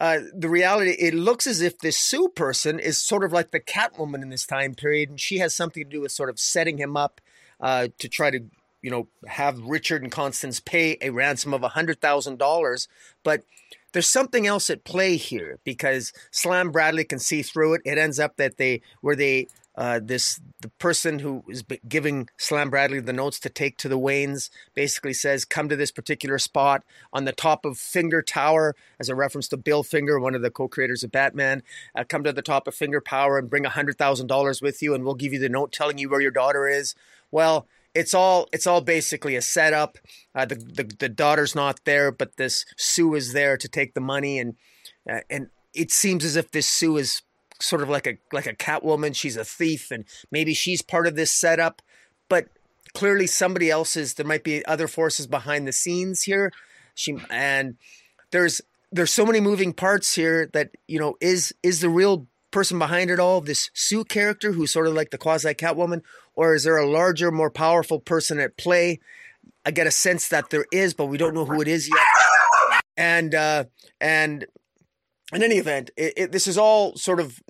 uh, the reality, it looks as if this Sue person is sort of like the Catwoman in this time period, and she has something to do with sort of setting him up uh, to try to, you know, have Richard and Constance pay a ransom of a hundred thousand dollars. But there's something else at play here because Slam Bradley can see through it. It ends up that they where they uh, this the person who is giving Slam Bradley the notes to take to the Waynes basically says, "Come to this particular spot on the top of Finger Tower," as a reference to Bill Finger, one of the co-creators of Batman. Uh, come to the top of Finger Tower and bring hundred thousand dollars with you, and we'll give you the note telling you where your daughter is. Well, it's all it's all basically a setup. Uh, the, the the daughter's not there, but this Sue is there to take the money, and uh, and it seems as if this Sue is sort of like a like a Catwoman. She's a thief, and maybe she's part of this setup. But clearly, somebody else is. There might be other forces behind the scenes here. She and there's there's so many moving parts here that you know is is the real person behind it all this Sue character who's sort of like the quasi Catwoman, or is there a larger, more powerful person at play? I get a sense that there is, but we don't know who it is yet. And uh, and in any event, it, it, this is all sort of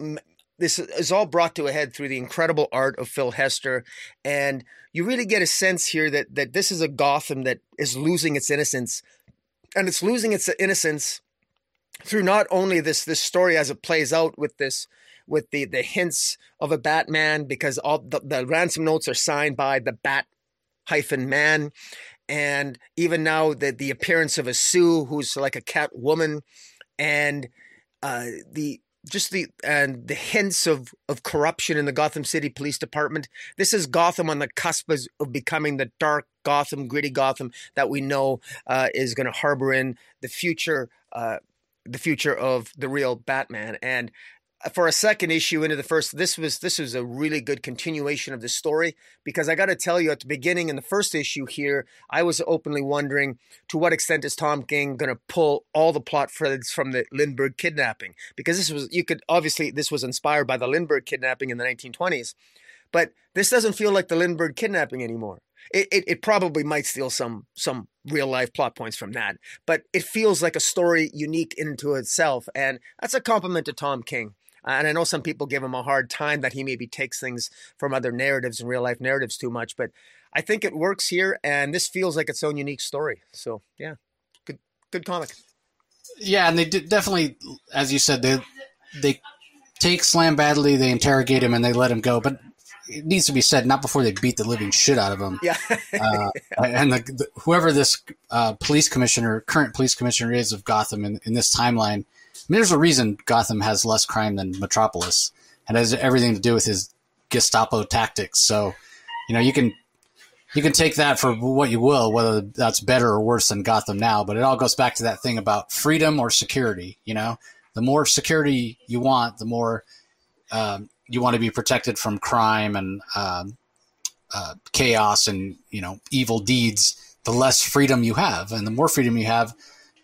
this is all brought to a head through the incredible art of Phil Hester, and you really get a sense here that that this is a Gotham that is losing its innocence, and it's losing its innocence through not only this this story as it plays out with this with the the hints of a Batman because all the, the ransom notes are signed by the Bat hyphen man, and even now the the appearance of a Sue who's like a cat woman, and uh, the just the and the hints of of corruption in the Gotham City Police Department. This is Gotham on the cusp of becoming the dark Gotham, gritty Gotham that we know uh, is going to harbor in the future. Uh, the future of the real Batman. And uh, for a second issue into the first this was this was a really good continuation of the story because i got to tell you at the beginning in the first issue here i was openly wondering to what extent is tom king going to pull all the plot threads from the lindbergh kidnapping because this was you could obviously this was inspired by the lindbergh kidnapping in the 1920s but this doesn't feel like the lindbergh kidnapping anymore it, it, it probably might steal some some real life plot points from that but it feels like a story unique into itself and that's a compliment to tom king and I know some people give him a hard time that he maybe takes things from other narratives and real life narratives too much, but I think it works here, and this feels like its own unique story. So yeah, good good comic. Yeah, and they definitely, as you said, they they take Slam Bradley, they interrogate him, and they let him go. But it needs to be said, not before they beat the living shit out of them. Yeah. uh, (laughs) and the, the, whoever this uh, police commissioner, current police commissioner is of Gotham in, in this timeline, I mean, there's a reason Gotham has less crime than Metropolis, and has everything to do with his Gestapo tactics. So, you know, you can you can take that for what you will, whether that's better or worse than Gotham now. But it all goes back to that thing about freedom or security. You know, the more security you want, the more um, you want to be protected from crime and um, uh, chaos and you know evil deeds. The less freedom you have, and the more freedom you have,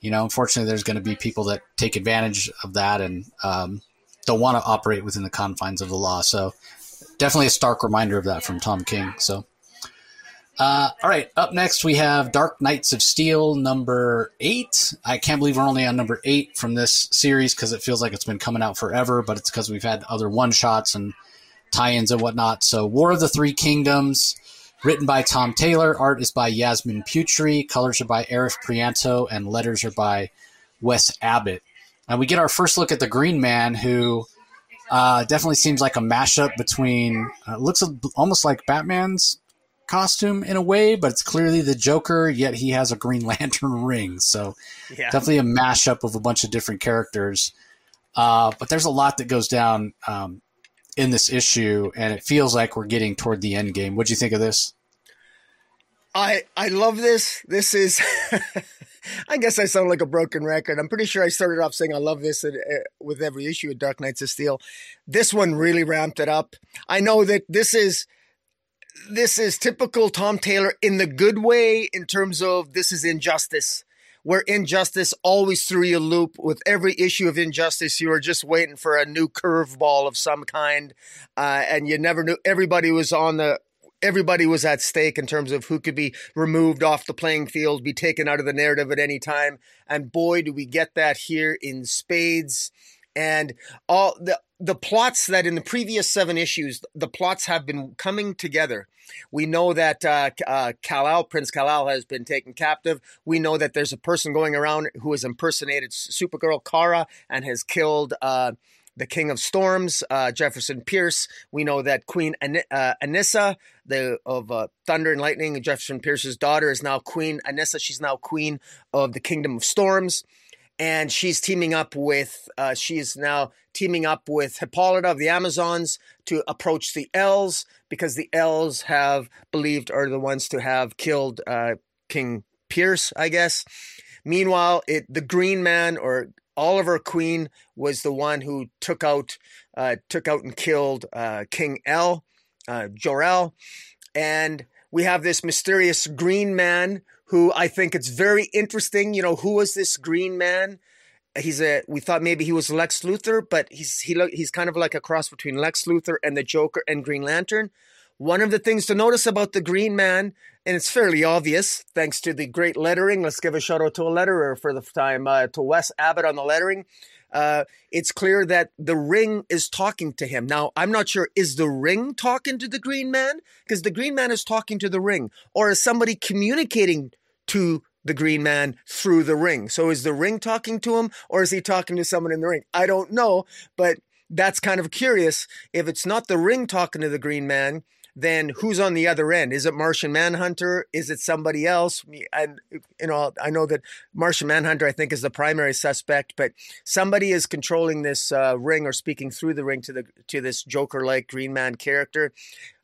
you know, unfortunately, there's going to be people that take advantage of that and um, don't want to operate within the confines of the law. So, definitely a stark reminder of that from Tom King. So. Uh, all right, up next we have Dark Knights of Steel number eight. I can't believe we're only on number eight from this series because it feels like it's been coming out forever, but it's because we've had other one shots and tie ins and whatnot. So, War of the Three Kingdoms, written by Tom Taylor, art is by Yasmine Putri, colors are by Arif Prianto, and letters are by Wes Abbott. And we get our first look at the Green Man, who uh, definitely seems like a mashup between, uh, looks almost like Batman's costume in a way, but it's clearly the Joker, yet he has a Green (laughs) Lantern ring. So yeah. definitely a mashup of a bunch of different characters. Uh, but there's a lot that goes down um, in this issue, and it feels like we're getting toward the end game. What do you think of this? I I love this. This is. (laughs) I guess I sound like a broken record. I'm pretty sure I started off saying I love this uh, with every issue of Dark Knights of Steel. This one really ramped it up. I know that this is this is typical Tom Taylor in the good way in terms of this is injustice. Where injustice always threw you a loop with every issue of injustice, you were just waiting for a new curveball of some kind, uh, and you never knew. Everybody was on the everybody was at stake in terms of who could be removed off the playing field, be taken out of the narrative at any time. And boy, do we get that here in spades. And all the the plots that in the previous seven issues, the plots have been coming together. We know that uh, uh, Kal-El, Prince Kal-El, has been taken captive. We know that there's a person going around who has impersonated Supergirl Kara and has killed uh, the King of Storms, uh, Jefferson Pierce. We know that Queen An- uh, Anissa, the of uh, Thunder and Lightning, Jefferson Pierce's daughter, is now Queen Anissa. She's now Queen of the Kingdom of Storms and she's teaming up with uh, she's now teaming up with Hippolyta of the Amazons to approach the Elves because the Elves have believed are the ones to have killed uh, King Pierce, I guess. Meanwhile, it the Green Man or Oliver Queen was the one who took out uh, took out and killed uh, King El, uh, Jor-El, and we have this mysterious Green Man who I think it's very interesting. You know, who was this green man? He's a. We thought maybe he was Lex Luthor, but he's he he's kind of like a cross between Lex Luthor and the Joker and Green Lantern. One of the things to notice about the Green Man, and it's fairly obvious thanks to the great lettering. Let's give a shout out to a letterer for the time uh, to Wes Abbott on the lettering. Uh, it's clear that the ring is talking to him. Now, I'm not sure, is the ring talking to the green man? Because the green man is talking to the ring. Or is somebody communicating to the green man through the ring? So is the ring talking to him or is he talking to someone in the ring? I don't know, but that's kind of curious. If it's not the ring talking to the green man, then who's on the other end? Is it Martian Manhunter? Is it somebody else? And you know, I know that Martian Manhunter, I think, is the primary suspect, but somebody is controlling this uh, ring or speaking through the ring to the to this Joker-like Green Man character.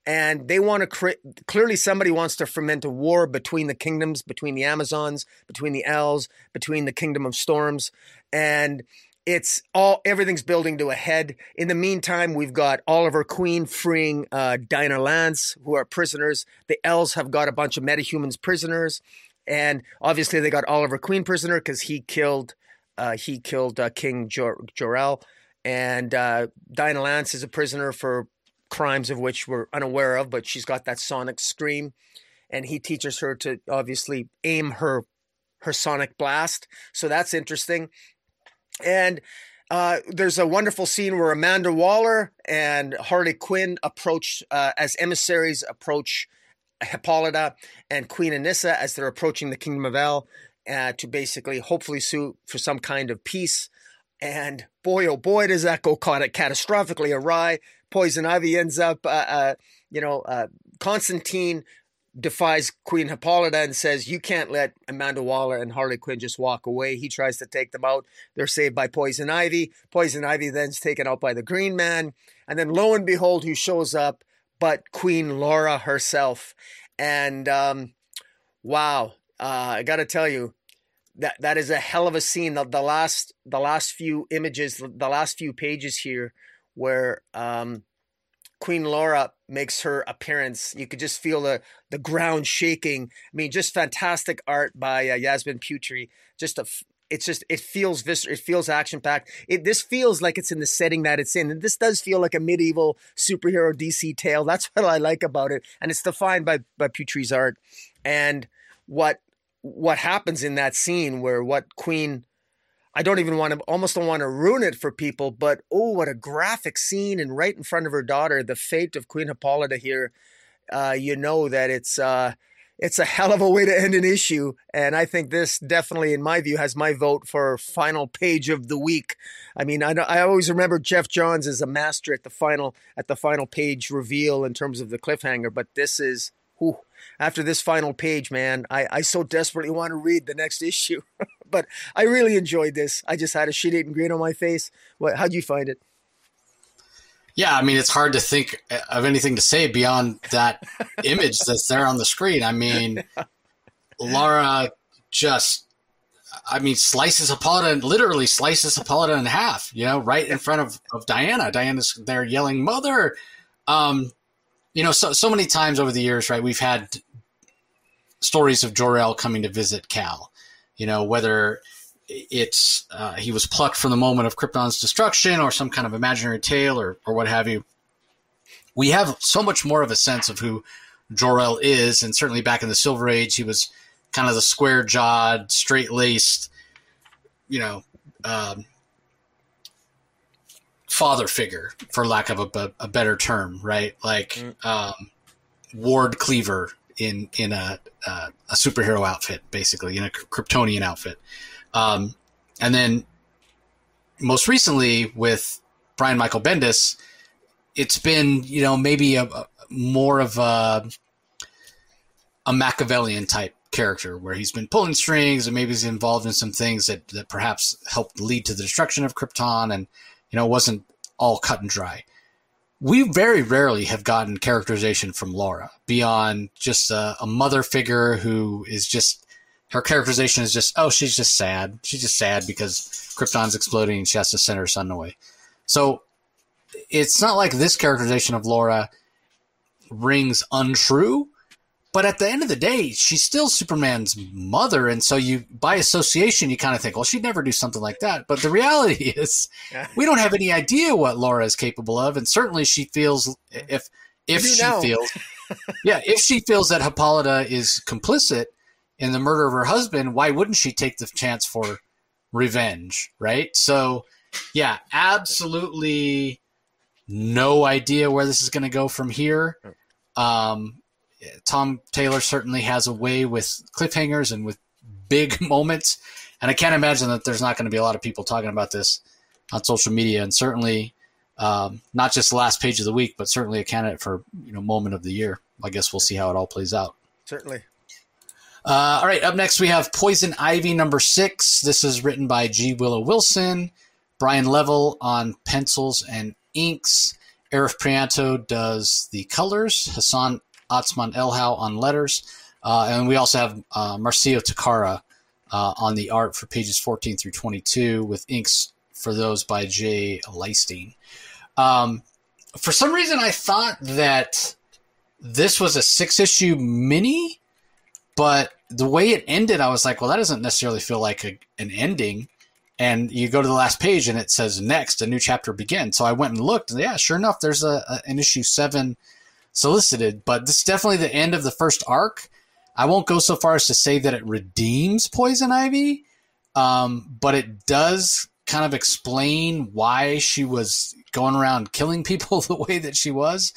And they want to create. Clearly, somebody wants to ferment a war between the kingdoms, between the Amazons, between the elves between the Kingdom of Storms, and it's all everything's building to a head. In the meantime, we've got Oliver Queen freeing uh, Dinah Lance, who are prisoners. The Els have got a bunch of metahumans prisoners, and obviously they got Oliver Queen prisoner because he killed uh, he killed uh, King Jor- Jor-El, and uh, Dinah Lance is a prisoner for crimes of which we're unaware of, but she's got that sonic scream, and he teaches her to obviously aim her her sonic blast. So that's interesting. And uh, there's a wonderful scene where Amanda Waller and Harley Quinn approach uh, as emissaries approach Hippolyta and Queen Anissa as they're approaching the Kingdom of El uh, to basically hopefully sue for some kind of peace. And boy, oh boy, does that go catastrophically awry. Poison Ivy ends up, uh, uh, you know, uh, Constantine defies Queen Hippolyta and says, You can't let Amanda Waller and Harley Quinn just walk away. He tries to take them out. They're saved by Poison Ivy. Poison Ivy then's taken out by the Green Man. And then lo and behold, who shows up but Queen Lara herself. and um, wow, uh, I got to tell you that that is a hell of a scene. The, the last the last few images, the last few pages here, where um, Queen Lara makes her appearance. You could just feel the the ground shaking. I mean, just fantastic art by uh, Yasmine Putri. Just a, it's just it feels visceral. It feels action packed. It this feels like it's in the setting that it's in, and this does feel like a medieval superhero DC tale. That's what I like about it, and it's defined by by Putri's art. And what what happens in that scene where what Queen I don't even want to almost don't want to ruin it for people, but oh, what a graphic scene and right in front of her daughter, the fate of Queen Hippolyta here. Uh, you know that it's uh, it's a (laughs) hell of a way to end an issue, and I think this definitely, in my view, has my vote for final page of the week. I mean, I I always remember Geoff Johns as a master at the final at the final page reveal in terms of the cliffhanger, but this is whew, after this final page, man, I, I so desperately want to read the next (laughs) issue. but I really enjoyed this. I just had a shit eating grin on my face. What? How'd you find it? Yeah, I mean, it's hard to think of anything to say beyond that (laughs) image that's there on the screen. I mean, Lara just, I mean, slices Hippolyta, literally slices Hippolyta in half, you know, right in front of, of Diana. Diana's there yelling, Mother! Um, you know, so so many times over the years, right? We've had stories of Jor El coming to visit Kal. You know, whether it's uh, he was plucked from the moment of Krypton's destruction, or some kind of imaginary tale, or or what have you. We have so much more of a sense of who Jor El is, and certainly back in the Silver Age, he was kind of the square jawed, straight laced, you know, um, father figure, for lack of a, a better term, right? Like mm. um, Ward Cleaver in in a uh, a superhero outfit, basically in a Kryptonian outfit, um, and then most recently with Brian Michael Bendis, it's been you know maybe a, a more of a a Machiavellian type character where he's been pulling strings and maybe he's involved in some things that, that perhaps helped lead to the destruction of Krypton and you know, it wasn't all cut and dry. We very rarely have gotten characterization from Lara beyond just a, a mother figure who is just her characterization is just, oh, she's just sad. She's just sad because Krypton's exploding and she has to send her son away. So it's not like this characterization of Lara rings untrue, but at the end of the day, she's still Superman's mother, and so you, by association, you kind of think, well, she'd never do something like that. But the reality (laughs) is, we don't have any idea what Lara is capable of, and certainly she feels if if she know. feels, (laughs) yeah, if she feels that Hippolyta is complicit in the murder of her husband, why wouldn't she take the chance for revenge, right? So, yeah, absolutely no idea where this is going to go from here. Um, Tom Taylor certainly has a way with cliffhangers and with big (laughs) moments. And I can't imagine that there's not going to be a lot of people talking about this on social media, and certainly um, not just the last page of the week, but certainly a candidate for you know moment of the year. I guess we'll see how it all plays out. Certainly. Uh, all right, up next we have Poison Ivy number six. This is written by G. Willow Wilson, Brian Level on pencils and inks. Arif Prianto does the colors. Hassan Otsmane-Elhaou on letters. Uh, and we also have uh, Marcio Takara uh, on the art for pages 14 through 22 with inks for those by Jay Leisten. Um, for some reason, I thought that this was a six issue mini, but the way it ended, I was like, well, that doesn't necessarily feel like a, an ending. And you go to the last page and it says next, a new chapter begins. So I went and looked, and yeah, sure enough, there's a, a an issue seven solicited, but this is definitely the end of the first arc. I won't go so far as to say that it redeems Poison Ivy, um, but it does kind of explain why she was going around killing (laughs) people the way that she was.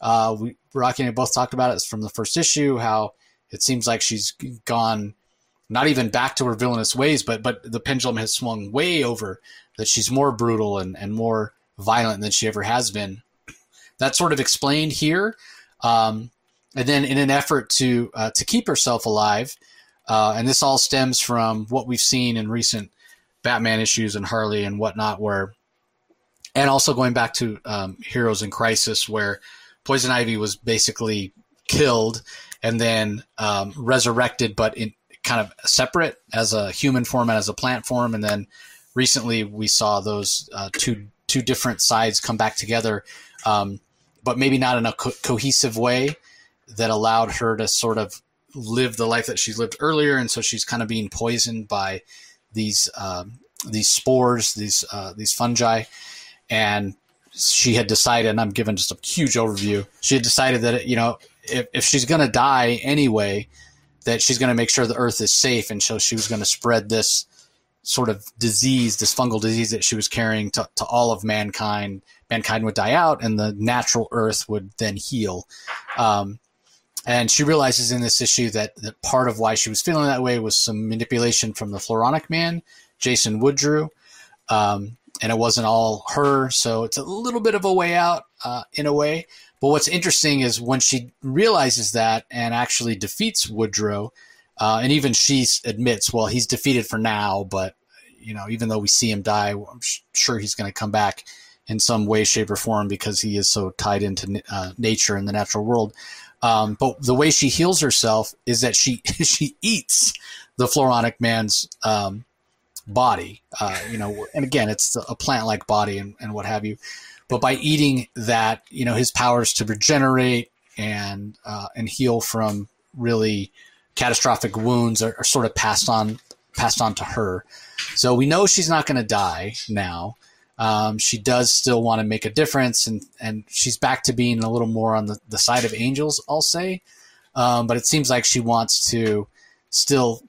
Uh, we, Rocky and I both talked about it from the first issue, how it seems like she's gone not even back to her villainous ways, but but the pendulum has swung way over that she's more brutal and, and more violent than she ever has been. That's sort of explained here. Um, and then, in an effort to uh, to keep herself alive, uh, and this all stems from what we've seen in recent Batman issues and Harley and whatnot, where, and also going back to um, Heroes in Crisis, where Poison Ivy was basically killed, and then um, resurrected, but in kind of separate as a human form and as a plant form. And then recently we saw those uh, two two different sides come back together, um, but maybe not in a co- cohesive way that allowed her to sort of live the life that she lived earlier. And so she's kind of being poisoned by these um, these spores, these uh, these fungi, and she had decided. And I'm giving just a huge overview. She had decided that you know if, if she's going to die anyway, that she's going to make sure the earth is safe. And so she was going to spread this sort of disease, this fungal disease that she was carrying to, to all of mankind. Mankind would die out and the natural earth would then heal. Um, and she realizes in this issue that, that part of why she was feeling that way was some manipulation from the Floronic man, Jason Woodrue. Um, and it wasn't all her. So it's a little bit of a way out uh, in a way. But what's interesting is when she realizes that and actually defeats Woodrue, uh, and even she admits, well, he's defeated for now, but you know, even though we see him die, I'm sure he's going to come back in some way, shape, or form because he is so tied into uh, nature and the natural world. Um, but the way she heals herself is that she (laughs) she eats the Floronic man's um, body. Uh, you know, and again, it's a plant-like body and, and what have you. But by eating that, you know, his powers to regenerate and uh, and heal from really catastrophic wounds are, are, sort of passed on passed on to her. So we know she's not going to die now. Um, she does still want to make a difference, and and she's back to being a little more on the, the side of angels, I'll say. Um, but it seems like she wants to still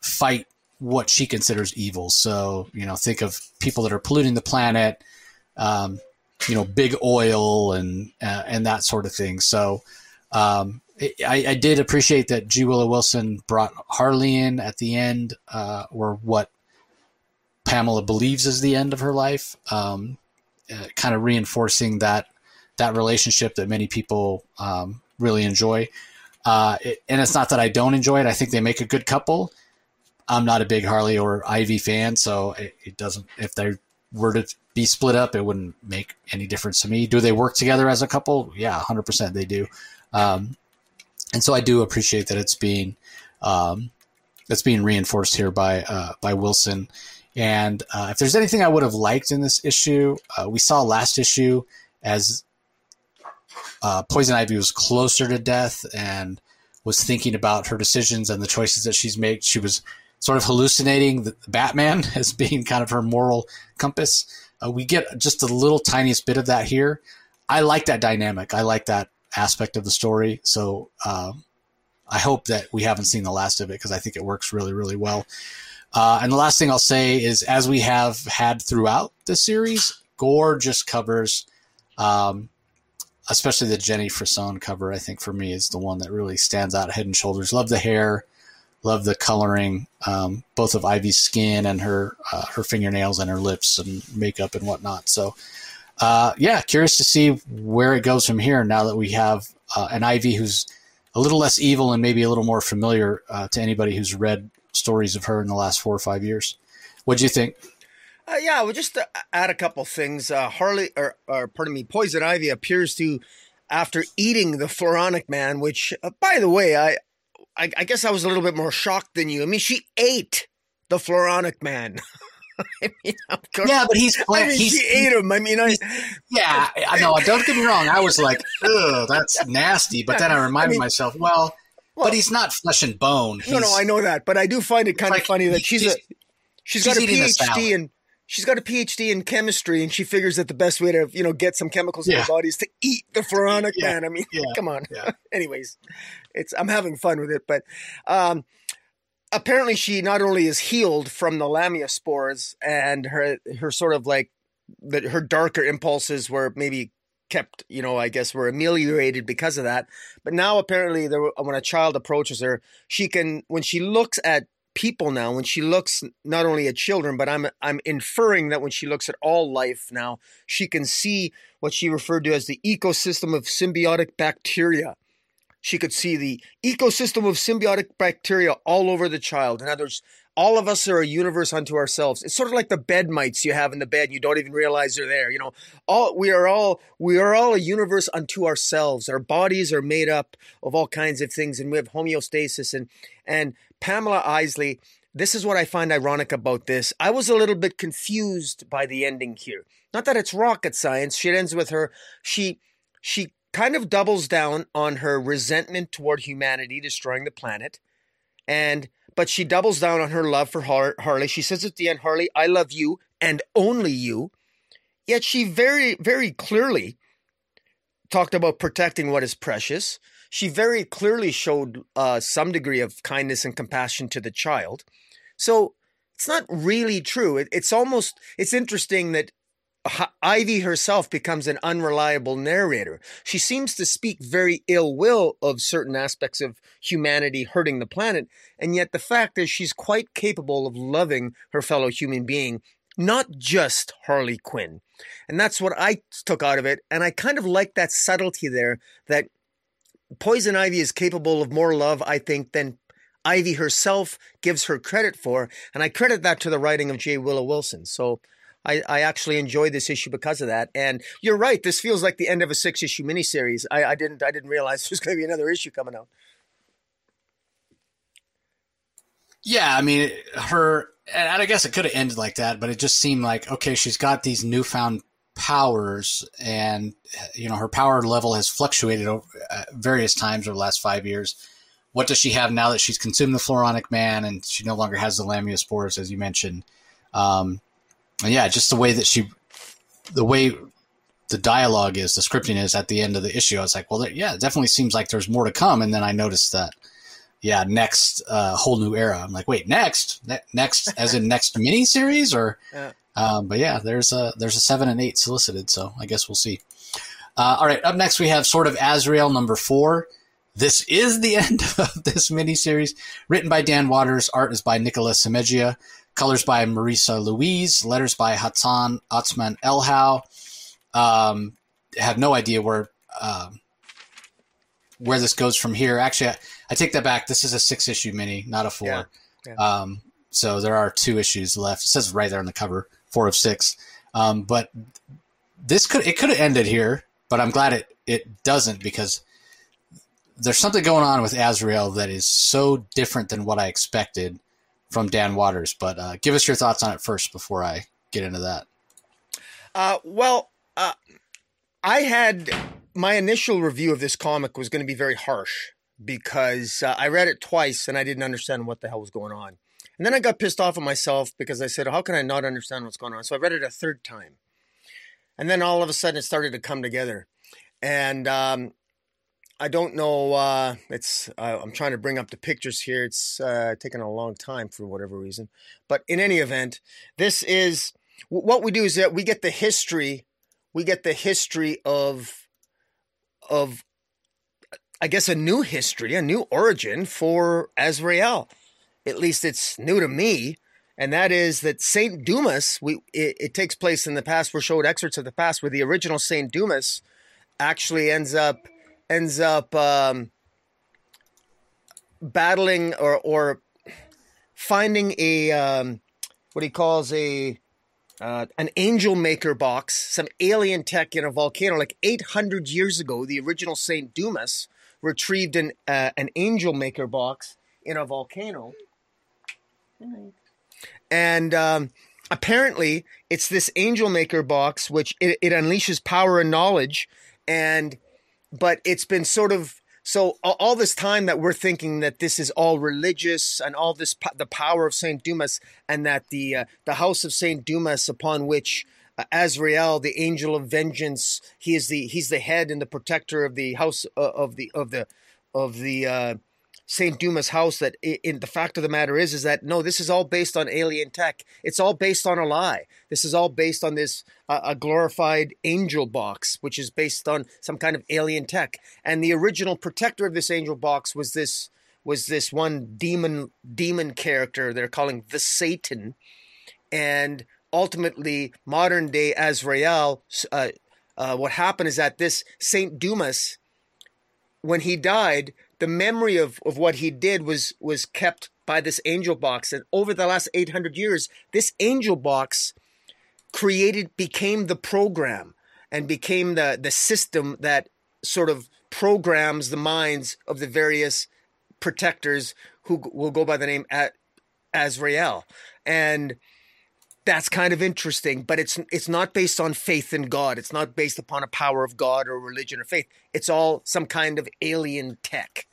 fight what she considers evil. So you know, think of people that are polluting the planet, um, you know, big oil and uh, and that sort of thing. So um, I, I, did appreciate that G. Willow Wilson brought Harley in at the end, uh, or what Pamela believes is the end of her life, um, uh, kind of reinforcing that that relationship that many people um, really enjoy. Uh, it, and it's not that I don't enjoy it; I think they make a good couple. I'm not a big Harley or Ivy fan, so it, it doesn't. If they were to be split up, it wouldn't make any difference to me. Do they work together as a couple? Yeah, 100% they do. Um, and so I do appreciate that it's being um, that's being reinforced here by uh, by Wilson. And uh, if there's anything I would have liked in this issue, uh, we saw last issue as uh, Poison Ivy was closer to death and was thinking about her decisions and the choices that she's made. She was sort of hallucinating the Batman (laughs) as being kind of her moral compass. Uh, we get just a little tiniest bit of that here. I like that dynamic. I like that aspect of the story. So uh, I hope that we haven't seen the last of it because I think it works really, really well. Uh, and the last thing I'll say is, as we have had throughout the series, Gore just covers, um, especially the Jenny Frison cover. I think for me is the one that really stands out head and shoulders. Love the hair, love the coloring, um, both of Ivy's skin and her uh, her fingernails and her lips and makeup and whatnot. So, uh, yeah, curious to see where it goes from here. Now that we have uh, an Ivy who's a little less evil and maybe a little more familiar uh, to anybody who's read stories of her in the last four or five years. What do you think? Uh, yeah, we'll just uh, add a couple things. Harley, or, or pardon me, Poison Ivy appears to after eating the Floronic Man, which, uh, by the way, I, I, I guess I was a little bit more shocked than you. I mean, she ate the Floronic man. (laughs) I mean, yeah, but he's I mean, he's, she ate him. I mean, I yeah, I know. Don't get me wrong. I was like, ugh, that's nasty. But then I (laughs) reminded I mean, myself, well, well, but he's not flesh and bone. He's, no, no, I know that, but I do find it kind of like, funny that she's, she's a she's, she's got a PhD in she's got a PhD in chemistry, and she figures that the best way to you know get some chemicals yeah. in her body is to eat the Floronic yeah. man. I mean, yeah. come on. (laughs) Anyways, it's I'm having fun with it, but um, apparently she not only is healed from the lamia spores and her her sort of like that her darker impulses were maybe kept you know i guess we were ameliorated because of that but now apparently there when a child approaches her she can when she looks at people now when she looks not only at children but i'm i'm inferring that when she looks at all life now she can see what she referred to as the ecosystem of symbiotic bacteria She could see the ecosystem of symbiotic bacteria all over the child. In other words, all of us are a universe unto ourselves. It's sort of like the bed mites you have in the bed. and You don't even realize they're there. You know, all we are all we are all a universe unto ourselves. Our bodies are made up of all kinds of things, and we have homeostasis. And and Pamela Isley, this is what I find ironic about this. I was a little bit confused by the ending here. Not that it's rocket science. She ends with her. She she kind of doubles down on her resentment toward humanity destroying the planet. And but she doubles down on her love for Har- Harley. She says at the end, Harley, I love you and only you. Yet she very, very clearly talked about protecting what is precious. She very clearly showed uh, some degree of kindness and compassion to the child. So it's not really true. It, it's almost, it's interesting that Ivy herself becomes an unreliable narrator. She seems to speak very ill will of certain aspects of humanity hurting the planet, and yet the fact is she's quite capable of loving her fellow human being, not just Harley Quinn. And that's what I took out of it, and I kind of like that subtlety there that Poison Ivy is capable of more love, I think, than Ivy herself gives her credit for, and I credit that to the writing of G. Willow Wilson. So I, I actually enjoyed this issue because of that. And you're right. This feels like the end of a six issue miniseries. I, I didn't I didn't realize (laughs) there's going to be another issue coming out. Yeah, I mean, her, and I guess it could have ended like that, but it just seemed like okay, she's got these newfound powers, and you know, her power level has fluctuated over uh, various times over the last five years. What does she have now that she's consumed the Floronic Man and she no longer has the Lamiaspores, as you mentioned? Um, and yeah, just the way that she, the way the dialogue is, the scripting is at the end of the issue. I was like, well, there, yeah, it definitely seems like there's more to come. And then I noticed that, yeah, next uh, whole new era. I'm like, wait, next, ne- next, as in next (laughs) mini series, or, yeah. Um, but yeah, there's a there's a seven and eight solicited, so I guess we'll see. Uh, all right, up next we have Sword of Azrael number four. This is the (laughs) end of this mini series, written by Dan Watters. Art is by Nicholas Semegia. Colors by Marissa Louise. Letters by Hassan Otsmane-Elhaou. Um, have no idea where um, where this goes from here. Actually, I, I, take that back. This is a six issue mini, not a four. Yeah. Yeah. Um, so there are two issues left. It says right there on the cover, four of six. Um, but this could it could have ended here, but I'm glad it it doesn't because there's something going on with Azrael that is so different than what I expected from Dan Watters. But uh, give us your thoughts on it first before I get into that. Uh, well, uh, I had my initial review of this comic was going to be very harsh because uh, I read it twice and I didn't understand what the hell was going on. And then I got pissed off at myself because I said, How can I not understand what's going on? So I read it a third time. And then all of a sudden it started to come together. And um, I don't know. Uh, it's uh, I'm trying to bring up the pictures here. It's uh, taken a long time for whatever reason. But in any event, this is what we do is that we get the history. We get the history of of I guess a new history, a new origin for Azrael. At least it's new to me, and that is that Saint Dumas. We it, it takes place in the past. We're showed excerpts of the past where the original Saint Dumas actually ends up ends up um, battling or or finding a um, what he calls a uh, an angel maker box, some alien tech in a volcano. Like 800 years ago, the original Saint Dumas retrieved an uh, an angel maker box in a volcano, and um, apparently it's this angel maker box which it, it unleashes power and knowledge and but it's been sort of so all this time that we're thinking that this is all religious and all this the power of Saint Dumas and that the uh, the house of Saint Dumas upon which uh, Azrael the angel of vengeance he is the he's the head and the protector of the house uh, of the of the of the uh, St. Dumas house that in the fact of the matter is is that no this is all based on alien tech. It's all based on a lie. This is all based on this uh, a glorified angel box which is based on some kind of alien tech. And the original protector of this angel box was this was this one demon demon character they're calling the Satan. And ultimately modern day Azrael uh, uh, what happened is that this Saint Dumas when he died, the memory of, of what he did was was kept by this angel box. And over the last 800 years, this angel box created became the program and became the the system that sort of programs the minds of the various protectors who will go by the name at Azrael. And that's kind of interesting, but it's it's not based on faith in God. It's not based upon a power of God or religion or faith. It's all some kind of alien tech.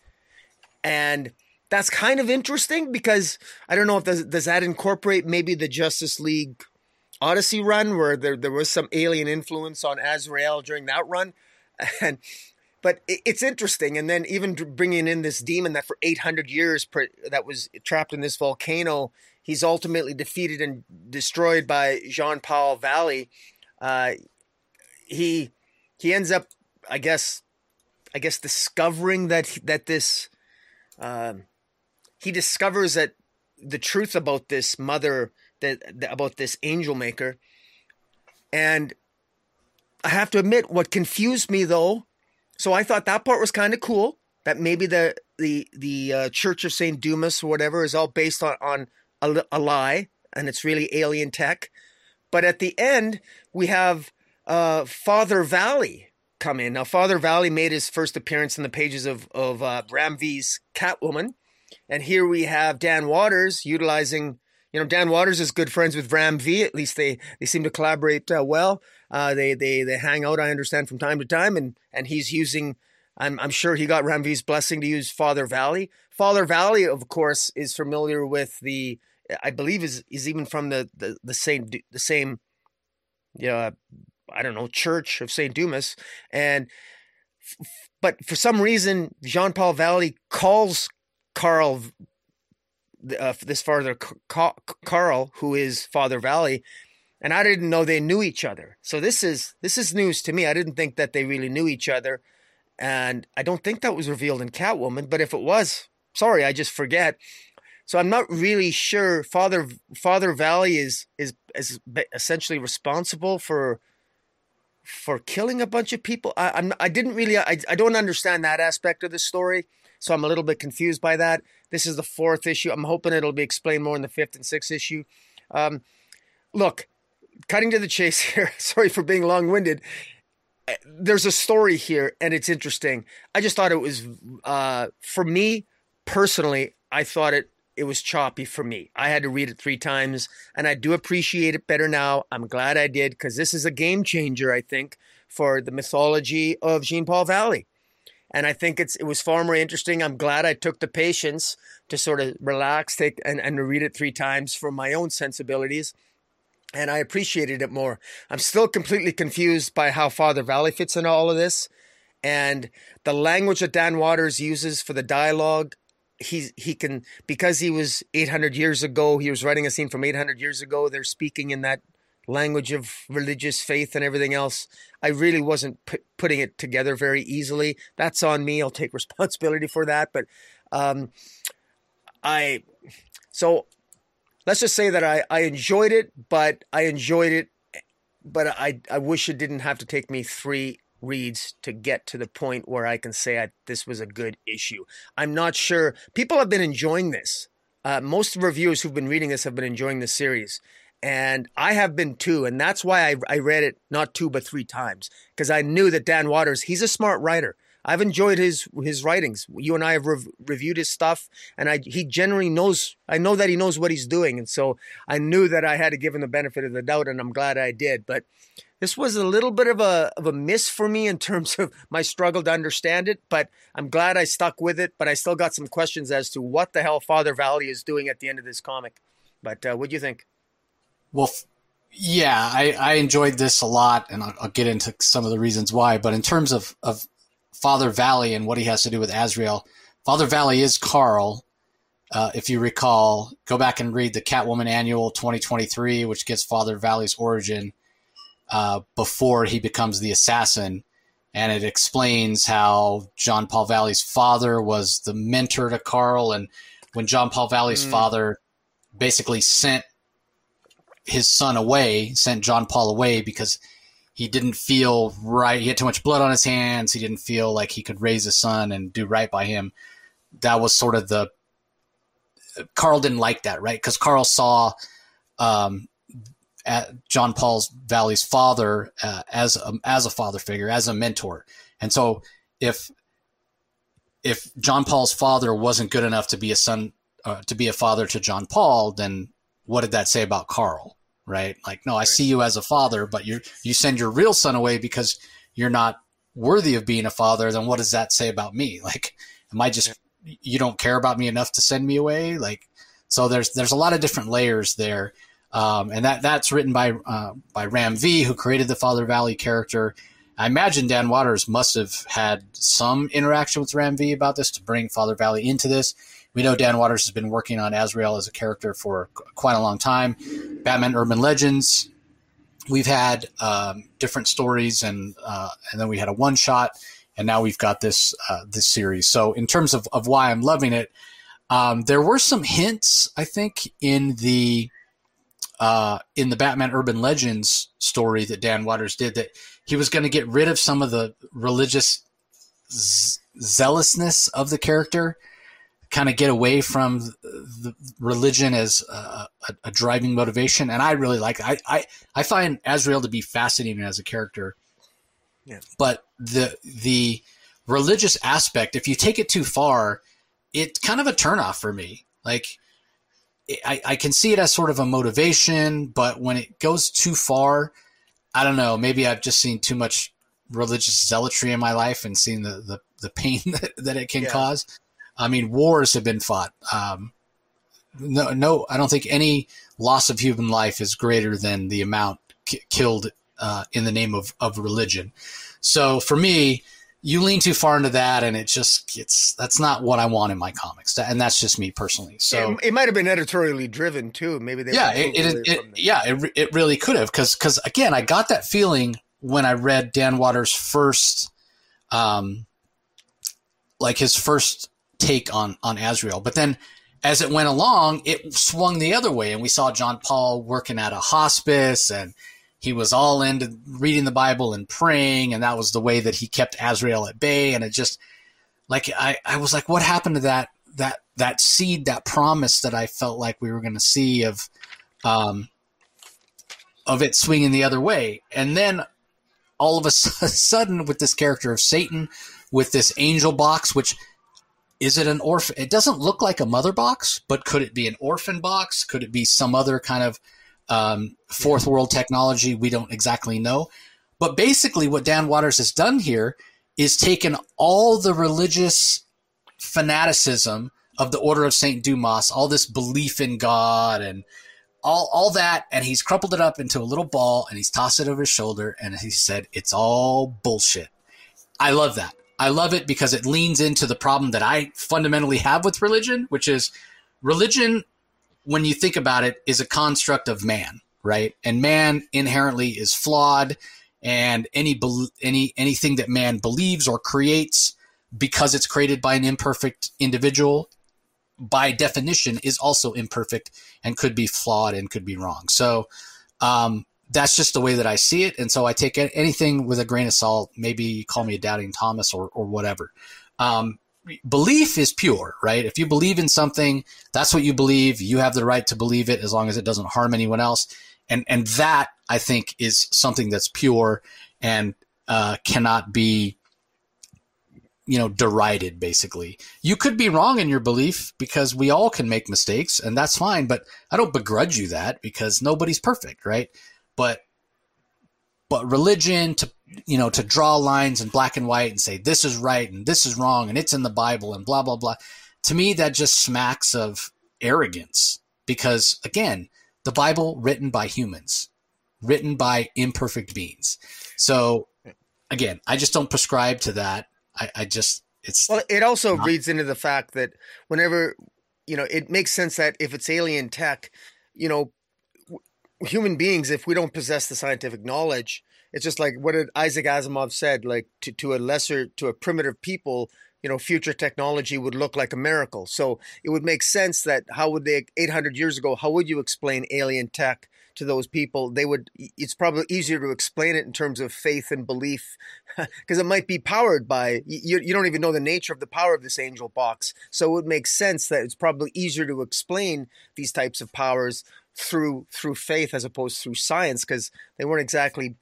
And that's kind of interesting because I don't know if does, does that incorporate maybe the Justice League Odyssey run where there, there was some alien influence on Azrael during that run. (laughs) And but it's interesting. And then even bringing in this demon that for 800 years that was trapped in this volcano, he's ultimately defeated and destroyed by Jean Paul Valley. Uh, he he ends up, I guess, I guess discovering that that this uh, he discovers that the truth about this mother that, that about this angel maker, and I have to admit, what confused me though so I thought that part was kind of cool. That maybe the the the uh, Church of Saint Dumas or whatever is all based on on a, a, lie, and it's really alien tech. But at the end, we have uh, Father Valley come in. Now, Father Valley made his first appearance in the pages of of uh, Ram V's Catwoman, and here we have Dan Watters utilizing. You know, Dan Watters is good friends with Ram V. At least they they seem to collaborate uh, well. Uh, they they they hang out. I understand from time to time, and and he's using. I'm I'm sure he got Ram V's blessing to use Father Valley. Father Valley, of course, is familiar with the. I believe is is even from the the, the same the same. You know, I don't know church of Saint Dumas, and but for some reason Jean Paul Valley calls Carl uh, this father Carl, who is Father Valley, and I didn't know they knew each other. So this is this is news to me. I didn't think that they really knew each other, and I don't think that was revealed in Catwoman. But if it was, sorry, I just forget. So I'm not really sure. Father Father Valley is is is essentially responsible for for killing a bunch of people. I, I'm I didn't really I I don't understand that aspect of the story, so I'm a little bit confused by that. This is the fourth issue. I'm hoping it'll be explained more in the fifth and sixth issue. Um, look, cutting to the chase (laughs) here. Sorry for being long winded. There's a story here, and it's interesting. I just thought it was, uh, for me personally, I thought it it was choppy for me. I had to read it three times, and I do appreciate it better now. I'm glad I did because this is a game changer, I think, for the mythology of Jean Paul Valley. And I think it's it was far more interesting. I'm glad I took the patience to sort of relax, take and, and read it three times for my own sensibilities and I appreciated it more. I'm still completely confused by how Father Valley fits into all of this, and the language that Dan Watters uses for the dialogue. He he can because he was 800 years ago. He was writing a scene from 800 years ago. They're speaking in that language of religious faith and everything else. I really wasn't p- putting it together very easily. That's on me. I'll take (laughs) responsibility for that. But um, I so let's just say that I, I enjoyed it, but I enjoyed it, but I, I wish it didn't have to take me three reads to get to the point where I can say I, this was a good issue. I'm not sure. People have been enjoying this. Uh, most reviewers who've been reading this have been enjoying the series. And I have been too. And that's why I, I read it not two, but three times. Because I knew that Dan Watters, he's a smart writer. I've enjoyed his his writings. You and I have rev- reviewed his stuff, and I he generally knows. I know that he knows what he's doing, and so I knew that I had to give him the benefit of the doubt, and I'm glad I did. But this was a little bit of a of a miss for me in terms of my struggle to understand it. But I'm glad I stuck with it. But I still got some questions as to what the hell Father Valley is doing at the end of this comic. But uh, what do you think? Well, yeah, I, I enjoyed this a lot, and I'll, I'll, get into some of the reasons why. But in terms of, of Father Valley and what he has to do with Azrael. Father Valley is Carl. Uh, if you recall, go back and read the Catwoman Annual 2023, which gives Father Valley's origin uh, before he becomes the assassin. And it explains how John Paul Valley's father was the mentor to Carl. And when John Paul Valley's mm. father basically sent his son away, sent John Paul away because he didn't feel right. He had too much blood on his hands. He didn't feel like he could raise his son and do right by him. That was sort of the Carl didn't like that, right? Because Carl saw um, John Paul's Valley's father uh, as a, as a father figure, as a mentor, and so if if John Paul's father wasn't good enough to be a son uh, to be a father to John Paul, then what did that say about Carl? Right? Like, no, I see you as a father, but you you send your real son away because you're not worthy of being a father. Then what does that say about me? (laughs) Like, am I just you don't care about me enough to send me away? Like, so there's there's a lot of different layers there, um, and that that's written by uh, by Ram V, who created the Father Valley character. I imagine Dan Watters must have had some interaction with Ram V about this to bring Father Valley into this. We know Dan Watters has been working on Azrael as a character for quite a long time. Batman Urban Legends, we've had um, different stories, and uh, and then we had a one shot, and now we've got this uh, this series. So in terms of, of why I'm loving it, um, there were some hints I think in the uh, in the Batman Urban Legends story that Dan Watters did that he was going to get rid of some of the religious z- zealousness of the character kind of get away from the religion as a, a, a, driving motivation. And I really like I, I I find Azrael to be fascinating as a character. Yeah. But the the religious aspect, if you take it too far, it's kind of a turnoff for me. Like I, I can see it as sort of a motivation, but when it goes too far, I don't know. Maybe I've just seen too much religious zealotry in my life and seen the the, the pain (laughs) that, that it can yeah. cause. I mean, wars have been fought. Um, no, no, I don't think any loss of human life is greater than the amount k- killed uh, in the name of, of religion. So for me, you lean too far into that, and it just it's that's not what I want in my comics, and that's just me personally. So it, it might have been editorially driven too. Maybe they yeah, it, it, it yeah, it, it really could have because because again, I got that feeling when I read Dan Watters first, um, like his first take on on Azrael. But then as it went along, it swung the other way, and we saw John Paul working at a hospice, and he was all into reading the Bible and praying, and that was the way that he kept Azrael at bay. And it just like I, I was like, what happened to that that that seed, that promise that I felt like we were going to see of um of it swinging the other way, and then all of a (laughs) sudden with this character of Satan, with this angel box, which is it an orphan? It doesn't look like a mother box, but could it be an orphan box? Could it be some other kind of um, fourth world technology? We don't exactly know. But basically, what Dan Watters has done here is taken all the religious fanaticism of the Order of Saint Dumas, all this belief in God and all, all that, and he's crumpled it up into a little ball and he's tossed it over his shoulder and he said, It's all bullshit. I love that. I love it because it leans into the problem that I fundamentally have with religion, which is religion, when you think about it, is a construct of man, right? And man inherently is flawed, and any any anything that man believes or creates because it's created by an imperfect individual by definition is also imperfect and could be flawed and could be wrong. So um, that's just the way that I see it. And so I take anything with a grain of salt. Maybe call me a doubting Thomas or, or whatever. Um, belief is pure, right? If you believe in something, that's what you believe. You have the right to believe it as long as it doesn't harm anyone else. And, and that I think is something that's pure and uh, cannot be, you know, derided basically. You could be wrong in your belief because we all can make mistakes and that's fine. But I don't begrudge you that because nobody's perfect, right? but but religion to you know to draw lines in black and white and say this is right and this is wrong and it's in the bible and blah blah blah. To me that just smacks of arrogance because again the bible written by humans written by imperfect beings. So again i just don't prescribe to that. I, I just it's well it also not- reads into the fact that whenever you know it makes sense that if it's alien tech you know human beings, if we don't possess the scientific knowledge, it's just like what Isaac Asimov said, like to, to a lesser, to a primitive people, you know future technology would look like a miracle. So it would make sense that how would they 800 years ago? How would you explain alien tech? to those people they would it's probably easier to explain it in terms of faith and belief (laughs) because it might be powered by you, you don't even know the nature of the power of this angel box so it would make sense that it's probably easier to explain these types of powers through through faith as opposed through science because they weren't exactly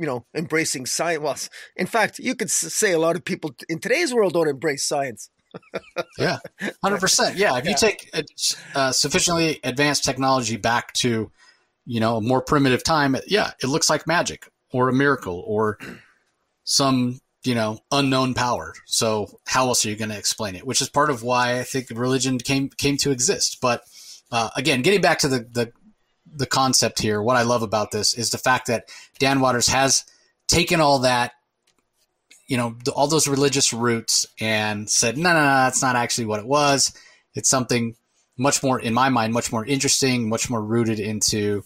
you know embracing science. Well in fact you could say a lot of people in today's world don't embrace science. (laughs) Yeah 100% yeah if you take uh, sufficiently advanced technology back to you know a more primitive time yeah it looks like magic or a miracle or some you know unknown power. So how else are you going to explain it? Which is part of why i think religion came came to exist. But uh, again, getting back to the, the the concept here, what I love about this is the fact that Dan Watters has taken all that, you know, the, all those religious roots and said, no, no, no, that's not actually what it was. It's something much more, in my mind, much more interesting, much more rooted into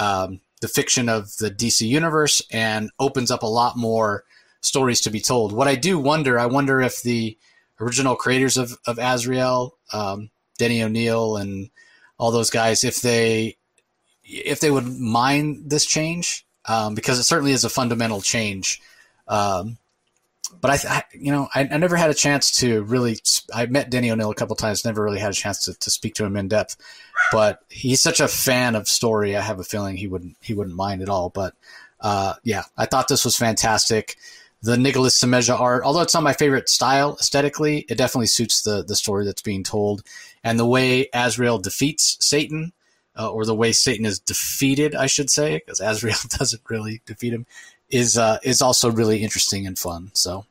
um, the fiction of the DC universe and opens up a lot more stories to be told. What I do wonder, I wonder if the original creators of, of Azrael, um, Denny O'Neil and all those guys if they if they would mind this change um, because it certainly is a fundamental change. Um, but I, I, you know, I, I, never had a chance to really. I met Denny O'Neil a couple times. Never really had a chance to, to speak to him in depth. But he's such a fan of story. I have a feeling he wouldn't he wouldn't mind at all. But uh, yeah, I thought this was fantastic. The Nicholas Semeja art, although it's not my favorite style aesthetically, it definitely suits the the story that's being told and the way Azrael defeats Satan, uh, or the way Satan is defeated, I should say, because Azrael (laughs) doesn't really defeat him, is uh, is also really interesting and fun. So,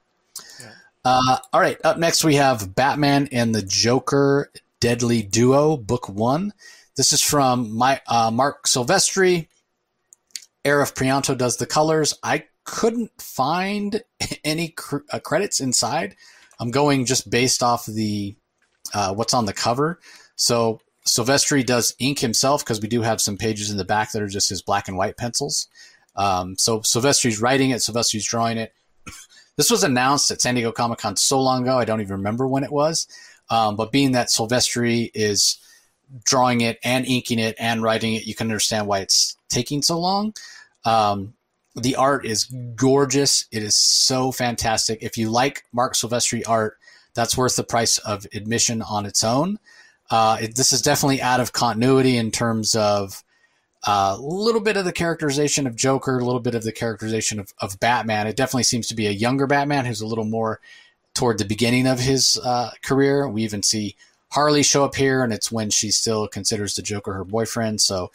yeah. uh, all right, up next we have Batman and the Joker Deadly Duo, Book One. This is from my uh, Marc Silvestri. Arif Prianto does the colors. I couldn't find (laughs) any cr- uh, credits inside. I'm going just based off the uh, what's on the cover. So Silvestri does ink himself because we do have some pages in the back that are just his black and white pencils. Um, so Silvestri's writing it, Silvestri's drawing it. (clears throat) This was announced at San Diego Comic Con so long ago, I don't even remember when it was. Um, but being that Silvestri is drawing it and inking it and writing it, you can understand why it's taking so long. Um, the art is gorgeous. It is so fantastic. If you like Marc Silvestri art, that's worth the price of admission on its own. Uh, it, this is definitely out of continuity in terms of a uh, little bit of the characterization of Joker, a little bit of the characterization of, of Batman. It definitely seems to be a younger Batman who's a little more toward the beginning of his uh, career. We even see Harley show up here, and it's when she still considers the Joker her boyfriend. So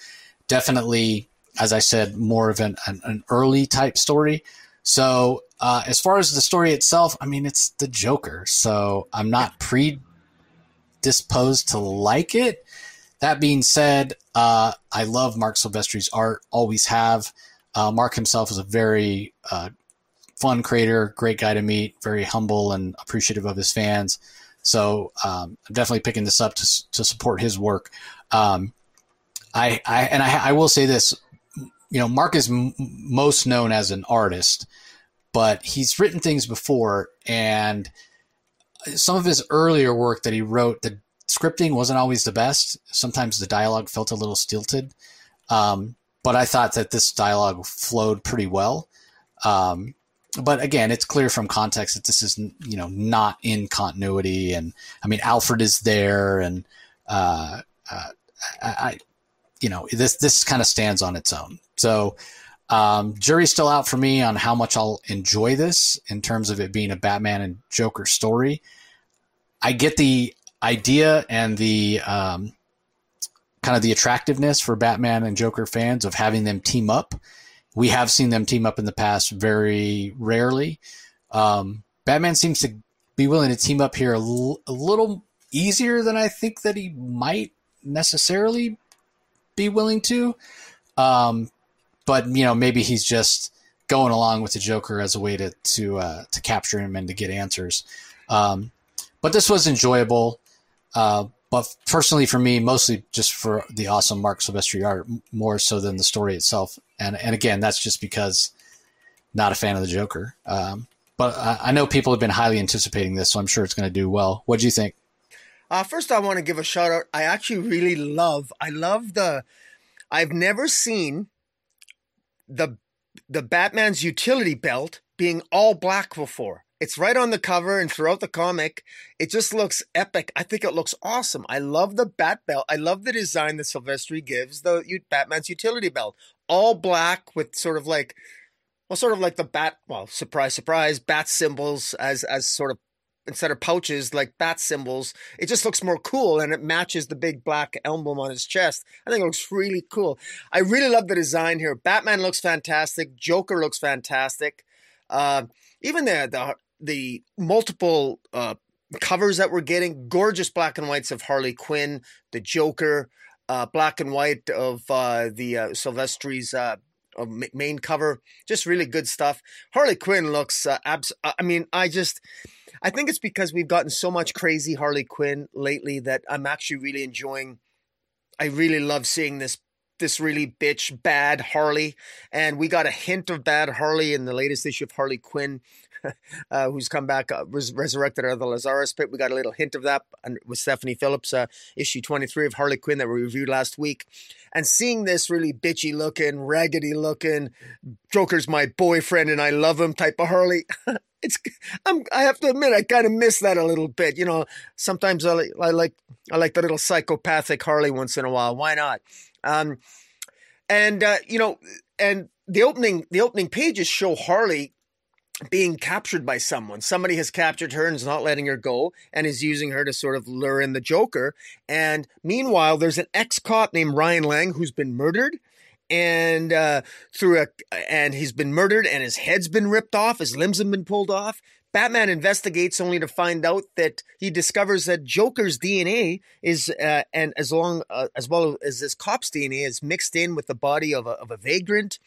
definitely, as I said, more of an, an, an early type story. So uh, as far as the story itself, I mean, it's the Joker, so I'm not predisposed to like it. That being said, uh, I love Marc Silvestri's art, always have. Uh, Marc himself is a very uh, fun creator, great guy to meet, very humble and appreciative of his fans. So um, I'm definitely picking this up to, to support his work. Um, I, I and I, I will say this, you know, Marc is m- most known as an artist but he's written things before and some of his earlier work that he wrote the scripting wasn't always the best. Sometimes the dialogue felt a little stilted. Um, but i thought that this dialogue flowed pretty well. Um, but again it's clear from context that this is you know not in continuity. And i mean alfred is there and uh, uh, I, I, you know this this kind of stands on its own. So um, jury's still out for me on how much I'll enjoy this in terms of it being a Batman and Joker story. I get the idea and the um, kind of the attractiveness for Batman and Joker fans of having them team up. We have seen them team up in the past very rarely. Um, Batman seems to be willing to team up here a, l- a little easier than I think that he might necessarily be willing to. Um, but you know maybe he's just going along with the Joker as a way to to uh, to capture him and to get answers. Um, but this was enjoyable. Uh, but personally, for me, mostly just for the awesome Marc Silvestri art, more so than the story itself. And and again, that's just because not a fan of the Joker. Um, but I, I know people have been highly anticipating this, so I'm sure it's going to do well. What do you think? Uh, first, I want to give a shout out. I actually really love. I love the. I've never seen the the Batman's utility belt being all black before. It's right on the cover and throughout the comic. It just looks epic. I think it looks awesome. I love the bat belt. I love the design that Silvestri gives the Batman's utility belt, all black with sort of like, well, sort of like the bat. Well, surprise, surprise, bat symbols as as sort of instead of pouches like bat symbols. It just looks more cool and it matches the big black emblem on his chest. I think it looks really cool. I really love the design here. Batman looks fantastic. Joker looks fantastic. Uh, even the the the multiple uh, covers that we're getting, gorgeous black and whites of Harley Quinn, the Joker, uh, black and white of uh, the uh, Silvestri's uh, main cover, just really good stuff. Harley Quinn looks uh, abs. I mean, I just. I think it's because we've gotten so much crazy Harley Quinn lately that I'm actually really enjoying. I really love seeing this this really bitch bad Harley, and we got a hint of bad Harley in the latest issue of Harley Quinn. (laughs) uh, who's come back, uh, res- resurrected out of the Lazarus pit. We got a little hint of that with Stephanie Phillips, uh, issue 23 of Harley Quinn that we reviewed last week. And seeing this really bitchy looking, raggedy looking, Joker's my boyfriend and I love him type of Harley. (laughs) it's I'm, I have to admit I kind of miss that a little bit. You know, sometimes I, I like I like the little psychopathic Harley once in a while. Why not? Um, and uh, you know, and the opening the opening pages show Harley being captured by someone. Somebody has captured her and is not letting her go and is using her to sort of lure in the Joker. And meanwhile, there's an ex cop named Ryan Lang who's been murdered. And uh, through a, and he's been murdered, and his head's been ripped off, his limbs have been pulled off. Batman investigates only to find out that he discovers that Joker's DNA is, uh, and as long uh, as well as this cop's DNA is mixed in with the body of a, of a vagrant,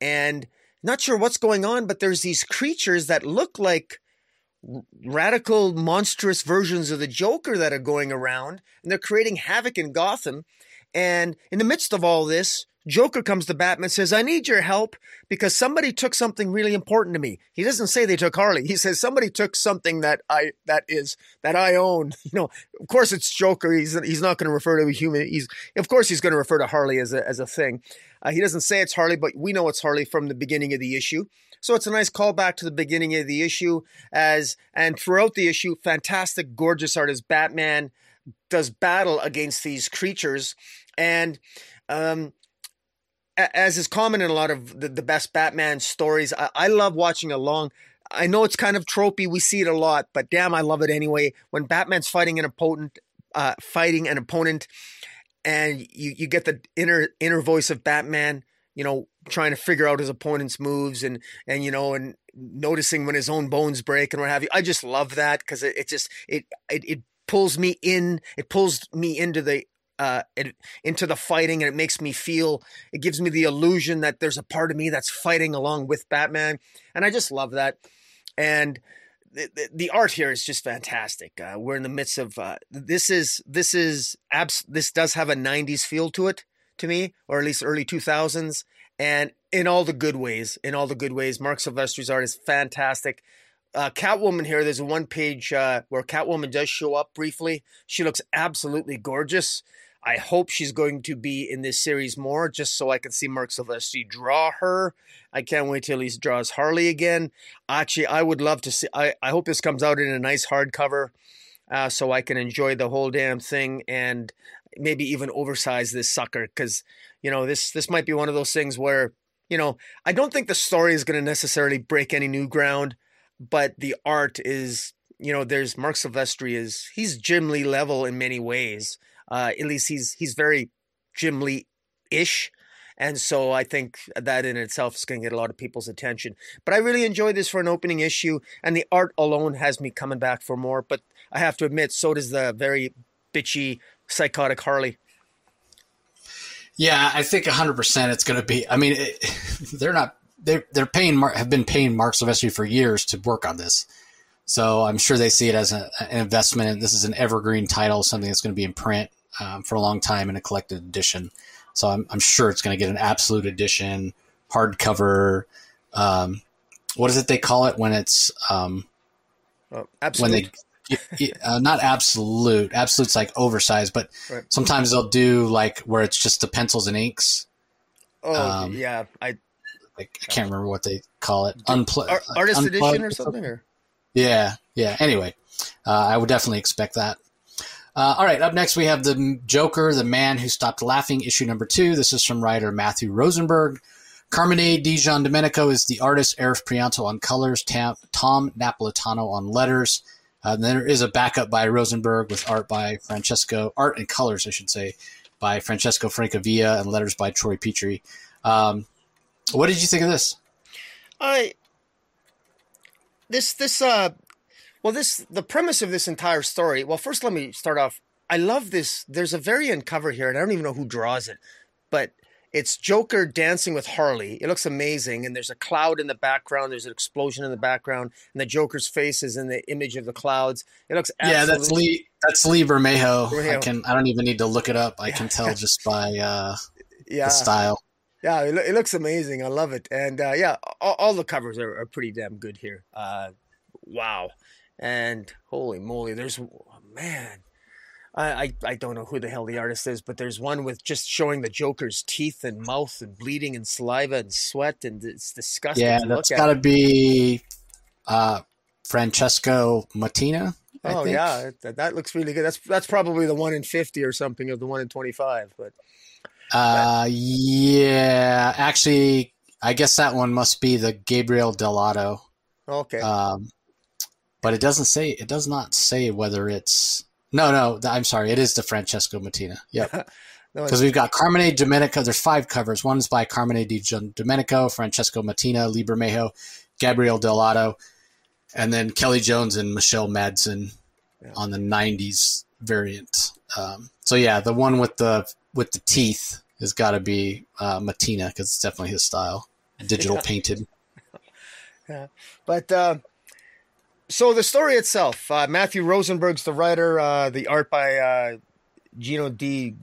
and not sure what's going on, but there's these creatures that look like radical, monstrous versions of the Joker that are going around, and they're creating havoc in Gotham. And in the midst of all this, Joker comes to Batman and says, I need your help because somebody took something really important to me. He doesn't say they took Harley. He says somebody took something that I that is that I own. (laughs) You know, of course it's Joker. He's he's not going to refer to a human. He's of course he's going to refer to Harley as a as a thing. Uh, he doesn't say it's Harley, but we know it's Harley from the beginning of the issue. So it's a nice callback to the beginning of the issue as and throughout the issue, fantastic, gorgeous art as Batman does battle against these creatures and um, as is common in a lot of the, the best Batman stories, I, I love watching a long. I know it's kind of tropey. We see it a lot, but damn, I love it anyway. When Batman's fighting an opponent, uh, fighting an opponent, and you you get the inner inner voice of Batman, you know, trying to figure out his opponent's moves and and you know and noticing when his own bones break and what have you. I just love that because it, it just it, it it pulls me in. It pulls me into the uh, it, into the fighting and it makes me feel it gives me the illusion that there's a part of me that's fighting along with Batman and I just love that and the, the, art here is just fantastic uh, we're in the midst of uh, this is this is abs- this does have a 90s feel to it to me or at least early 2000s and in all the good ways in all the good ways Marc Silvestri's art is fantastic uh, Catwoman here, there's a one page uh, where Catwoman does show up briefly. She looks absolutely gorgeous. I hope she's going to be in this series more, just so I can see Marc Silvestri draw her. I can't wait till he draws Harley again. Actually, I would love to see. I, I hope this comes out in a nice hardcover, uh, so I can enjoy the whole damn thing and maybe even oversize this sucker because you know this this might be one of those things where you know I don't think the story is going to necessarily break any new ground, but the art is you know there's Marc Silvestri is he's Jim Lee level in many ways. Uh, at least he's he's very Jim Lee ish. And so I think that in itself is going to get a lot of people's attention. But I really enjoy this for an opening issue, and the art alone has me coming back for more. But I have to admit, so does the very bitchy, psychotic Harley. Yeah, I think 100% it's going to be. I mean, it, (laughs) they're not. They're, they're paying have been paying Marc Silvestri for years to work on this. So I'm sure they see it as a, an investment. This is an evergreen title, something that's going to be in print um, for a long time in a collected edition. So I'm, I'm sure it's going to get an absolute edition, hardcover. Um, what is it they call it when it's um, absolute. when they uh, not absolute absolute's like oversized, but right. sometimes they'll do like where it's just the pencils and inks. Oh um, yeah, I like I can't remember what they call it. Artist edition or something. Or? Yeah, yeah. Anyway, uh, I would definitely expect that. Uh, all right, up next we have the Joker, the man who stopped laughing, issue number two. This is from writer Matthew Rosenberg. Carmine Di Giandomenico is the artist, Arif Prianto on colors, Tam, Tom Napolitano on letters. Uh, there is a backup by Rosenberg with art by Francesco, art and colors, I should say, by Francesco Francavilla and letters by Troy Peteri. Um, what did you think of this? I this this uh well this the premise of this entire story. Well, first let me start off. I love this. There's a variant cover here, and I don't even know who draws it, but it's Joker dancing with Harley. It looks amazing, and there's a cloud in the background. There's an explosion in the background, and the Joker's face is in the image of the clouds. It looks yeah. That's Lee. That's Lee Bermejo. Bermejo. I can. I don't even need to look it up. I yeah. can tell just by uh, (laughs) yeah. the style. Yeah, it, it, looks amazing. I love it, and uh, yeah, all, all, the covers are, are, pretty damn good here. Uh, wow, and holy moly, there's oh, man I, I, I don't know who the hell the artist is, but there's one with just showing the Joker's teeth and mouth and bleeding and saliva and sweat, and it's disgusting. Yeah, that's got to be uh, Francesco Mattina. I oh think. yeah, that, that, looks really good. That's that's probably the one in fifty or something, or the one in twenty five. But uh, yeah, actually, I guess that one must be the Gabriel Dell'Otto. Okay. Um, but it doesn't say. It does not say whether it's no, no, I'm sorry. It is the Francesco Mattina. Yep. (laughs) Because no, we've got Carmine Domenico. There's five covers. One's by Carmine Di Domenico, Francesco Mattina, Lee Bermejo, Gabriel Dell'Otto, and then Kelly Jones and Michelle Madsen yeah. on the '90s variant. Um, so yeah, the one with the with the teeth has got to be uh, Mattina because it's definitely his style, digital (laughs) yeah. painted. (laughs) Yeah, but uh, so the story itself, uh, Matthew Rosenberg's the writer, uh, the art by uh, Gino Di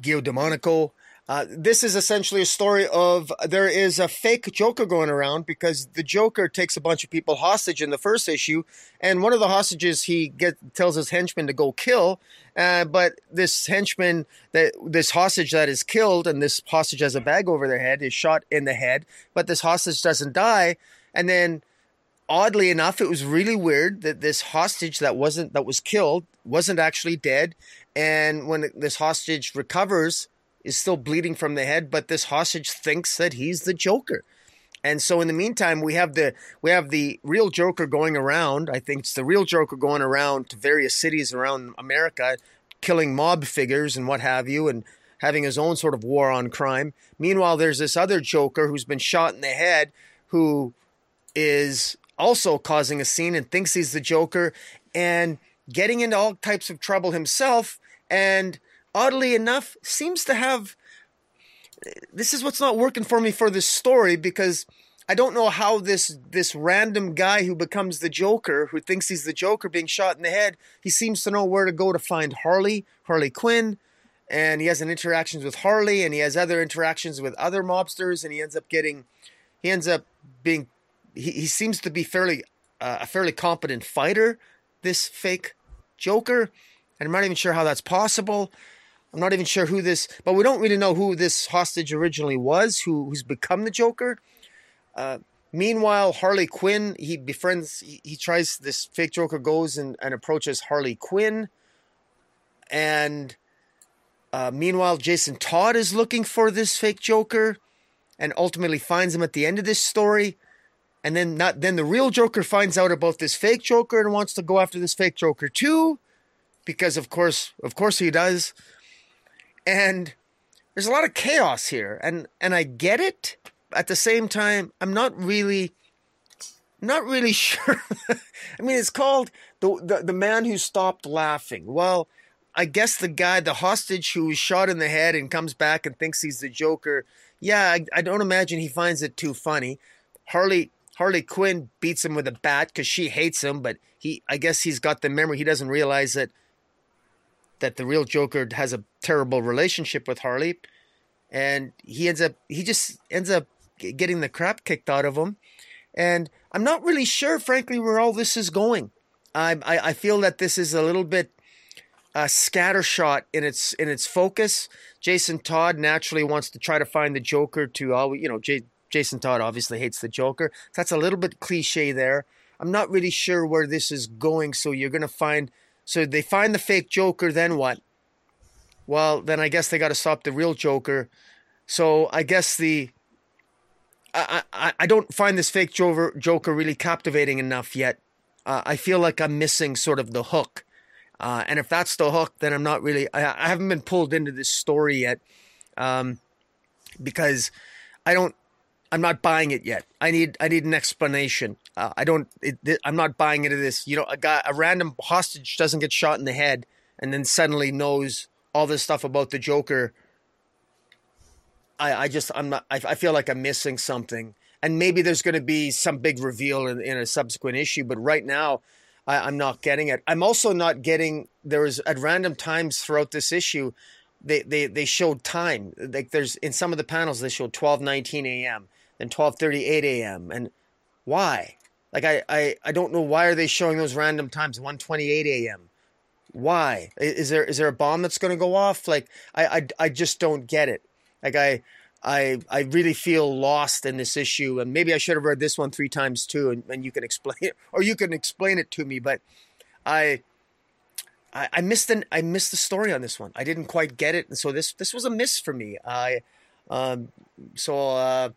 Giandomenico. Uh, this is essentially a story of there is a fake Joker going around because the Joker takes a bunch of people hostage in the first issue, and one of the hostages he get tells his henchman to go kill, uh, but this henchman that this hostage that is killed and this hostage has a bag over their head is shot in the head, but this hostage doesn't die, and then oddly enough, it was really weird that this hostage that wasn't that was killed wasn't actually dead, and when this hostage recovers, is still bleeding from the head, but this hostage thinks that he's the Joker. And so in the meantime, we have the we have the real Joker going around. I think it's the real Joker going around to various cities around America, killing mob figures and what have you, and having his own sort of war on crime. Meanwhile, there's this other Joker who's been shot in the head, who is also causing a scene and thinks he's the Joker and getting into all types of trouble himself. And oddly enough, seems to have. This is what's not working for me for this story because I don't know how this this random guy who becomes the Joker, who thinks he's the Joker being shot in the head, he seems to know where to go to find Harley, Harley Quinn, and he has an interactions with Harley, and he has other interactions with other mobsters, and he ends up getting, he ends up being he, he seems to be fairly uh, a fairly competent fighter. This fake Joker, and I'm not even sure how that's possible. I'm not even sure who this, but we don't really know who this hostage originally was, who who's become the Joker. Uh, meanwhile, Harley Quinn, he befriends, he, he, tries, this fake Joker goes and, and approaches Harley Quinn. And uh, meanwhile, Jason Todd is looking for this fake Joker and ultimately finds him at the end of this story and then not then the real Joker finds out about this fake Joker and wants to go after this fake Joker too, because of course, of course he does. And there's a lot of chaos here, and and I get it. At the same time, I'm not really, not really (laughs) sure. I mean, it's called the, the the man who stopped laughing. Well, I guess the guy, the hostage who was shot in the head and comes back and thinks he's the Joker. Yeah, I, I don't imagine he finds it too funny. Harley Harley Quinn beats him with a bat because she hates him, but he I guess he's got the memory. He doesn't realize that that the real Joker has a terrible relationship with Harley, and he ends up he just ends up getting the crap kicked out of him. and I'm not really sure, frankly, where all this is going. I I, I feel that this is a little bit uh, scattershot in its in its focus. Jason Todd naturally wants to try to find the Joker to all you know. J- Jason Todd obviously hates the Joker. That's a little bit cliche there. I'm not really sure where this is going. So you're gonna find. So they find the fake Joker. Then what? Well, then I guess they got to stop the real Joker. So I guess the I, I, I don't find this fake Joker, Joker really captivating enough yet. Uh, I feel like I'm missing sort of the hook. Uh, and if that's the hook, then I'm not really, I, I haven't been pulled into this story yet um, because I don't, I'm not buying it yet. I need, I need an explanation. Uh, I don't, it, I'm not buying into this. You know, a guy, a random hostage doesn't get shot in the head and then suddenly knows all this stuff about the Joker. I, I just, I'm not, I, I feel like I'm missing something. And maybe there's going to be some big reveal in, in a subsequent issue. But right now, I, am not getting it. I'm also not getting. There was at random times throughout this issue, they they they showed time. Like there's in some of the panels they showed 12:19 a.m. then 12:38 a.m. and why? Like I, I I don't know why are they showing those random times 1:28 a.m. Why is there is there a bomb that's going to go off? Like I, I I just don't get it. Like I I I really feel lost in this issue, and maybe I should have read this one three times too, and, and you can explain it, or you can explain it to me. But I, I, I missed an I missed the story on this one. I didn't quite get it, and so this this was a miss for me. I, um, so uh,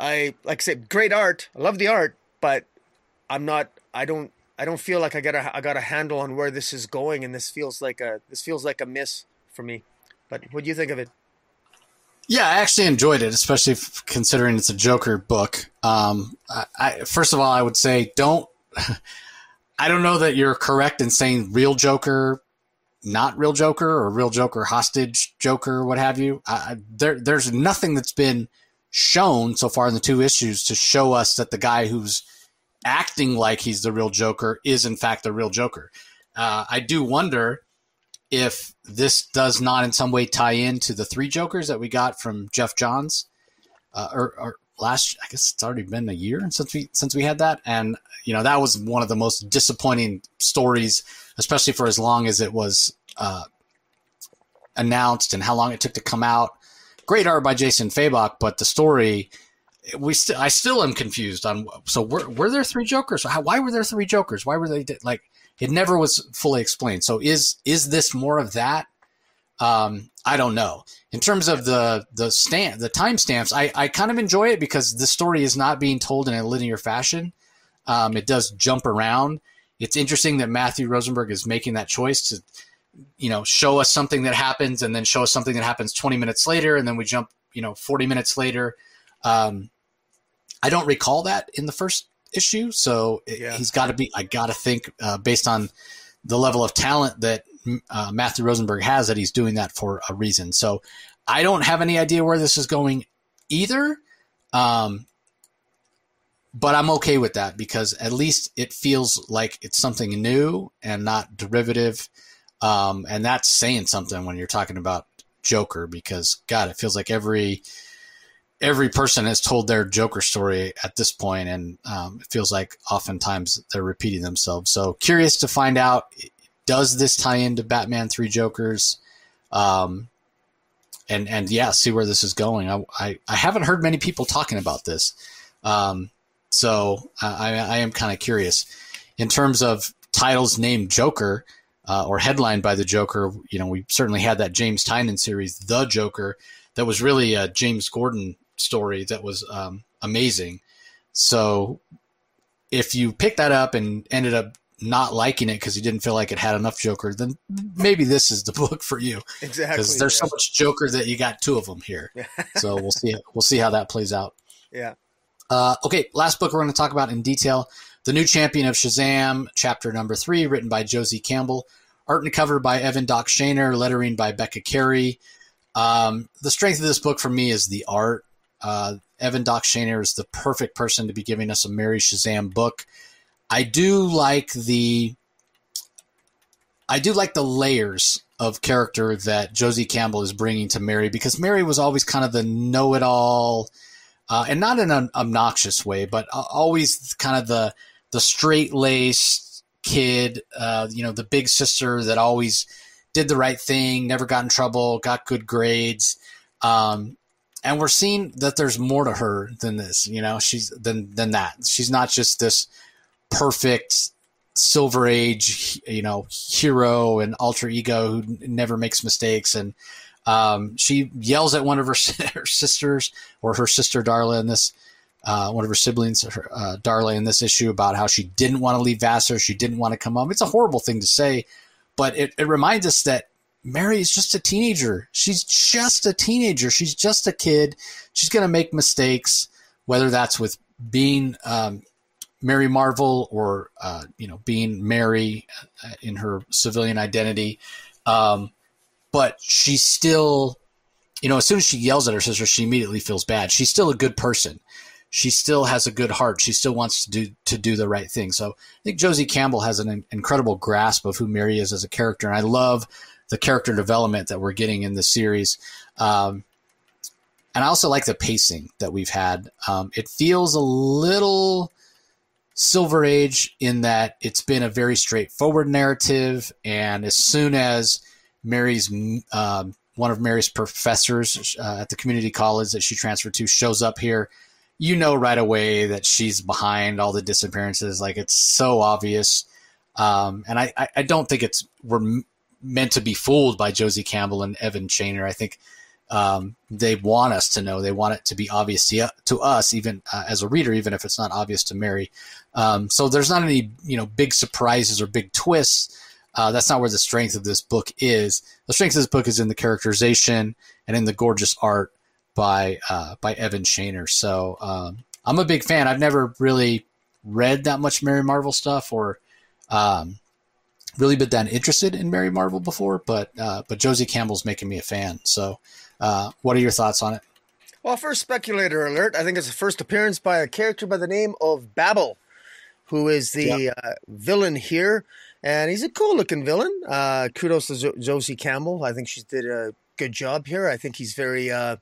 I like I said, great art. I love the art, but I'm not. I don't. I don't feel like I got a I got a handle on where this is going, and this feels like a this feels like a miss for me. But what do you think of it? Yeah, I actually enjoyed it, especially considering it's a Joker book. Um, I, I, first of all, I would say don't. (laughs) I don't know that you're correct in saying real Joker, not real Joker, or real Joker hostage Joker, what have you. I, there, there's nothing that's been shown so far in the two issues to show us that the guy who's acting like he's the real Joker is in fact the real Joker. Uh, I do wonder if this does not in some way tie into the three Jokers that we got from Geoff Johns, uh, or, or, last, I guess it's already been a year since we since we had that, and you know that was one of the most disappointing stories, especially for as long as it was uh, announced and how long it took to come out. Great art by Jason Fabok, but the story. We still I still am confused on. So were, were there three Jokers? How, why were there three Jokers? Why were they like? It never was fully explained. So is is this more of that? Um, I don't know. In terms of the the stamp, the timestamps, I, I kind of enjoy it because the story is not being told in a linear fashion. Um, it does jump around. It's interesting that Matthew Rosenberg is making that choice to, you know, show us something that happens and then show us something that happens 20 minutes later, and then we jump, you know, 40 minutes later. Um, I don't recall that in the first issue. So yeah. he's got to be. I got to think uh, based on the level of talent that uh, Matthew Rosenberg has that he's doing that for a reason. So I don't have any idea where this is going either. Um, but I'm okay with that because at least it feels like it's something new and not derivative. Um, and that's saying something when you're talking about Joker because God, it feels like every every person has told their Joker story at this point, and um, it feels like oftentimes they're repeating themselves. So curious to find out does this tie into Batman Three Jokers, um, and and yeah, see where this is going. I I, I haven't heard many people talking about this, um, so I I am kind of curious in terms of titles named Joker. Uh, or headlined by the Joker, you know, we certainly had that James Tynion series, The Joker, that was really a James Gordon story that was um, amazing. So if you pick that up and ended up not liking it because you didn't feel like it had enough Joker, then maybe this is the (laughs) book for you. Exactly. Because there's yeah. so much Joker that you got two of them here. so we'll see. We'll see how that plays out. Yeah. Uh, okay. Last book we're going to talk about in detail: the new champion of Shazam, chapter number three, written by Josie Campbell, art and cover by Evan Doc Shaner, lettering by Becca Carey. Um, the strength of this book for me is the art. Uh, Evan Doc Shaner is the perfect person to be giving us a Mary Shazam book. I do like the I do like the layers of character that Josie Campbell is bringing to Mary because Mary was always kind of the know-it-all, uh, and not in an obnoxious way, but always kind of the the straight laced kid, uh, you know, the big sister that always did the right thing, never got in trouble, got good grades. Um, and we're seeing that there's more to her than this, you know, she's than than that. She's not just this perfect silver age, you know, hero and alter ego who never makes mistakes. And um, she yells at one of her, (laughs) her, sisters or her sister Darla in this, uh, one of her siblings, her, uh, Darla in this issue about how she didn't want to leave Vassar. She didn't want to come home. It's a horrible thing to say, but it, it reminds us that Mary is just a teenager. She's just a teenager. She's just a kid. She's going to make mistakes, whether that's with being um, Mary Marvel or uh, you know being Mary uh, in her civilian identity. Um, but she's still, you know, as soon as she yells at her sister, she immediately feels bad. She's still a good person. She still has a good heart. She still wants to do to do the right thing. So I think Josie Campbell has an incredible grasp of who Mary is as a character, and I love the character development that we're getting in the series. Um, and I also like the pacing that we've had. Um, it feels a little Silver Age in that it's been a very straightforward narrative, and as soon as Mary's um, one of Mary's professors uh, at the community college that she transferred to shows up here, you know right away that she's behind all the disappearances. Like it's so obvious, um, and I, I, I don't think it's we're meant to be fooled by Josie Campbell and Evan Shaner. I think um, they want us to know. They want it to be obvious to, to us, even uh, as a reader, even if it's not obvious to Mary. Um, so there's not any you know big surprises or big twists. Uh, that's not where the strength of this book is. The strength of this book is in the characterization and in the gorgeous art by uh, by Evan Shaner. So um, I'm a big fan. I've never really read that much Mary Marvel stuff or um, really been that interested in Mary Marvel before, but uh, but Josie Campbell's making me a fan. So uh, what are your thoughts on it? Well, first speculator alert. I think it's the first appearance by a character by the name of Babel, who is the yep. uh, villain here, and he's a cool-looking villain. Uh, kudos to jo- Josie Campbell. I think she did a good job here. I think he's very uh,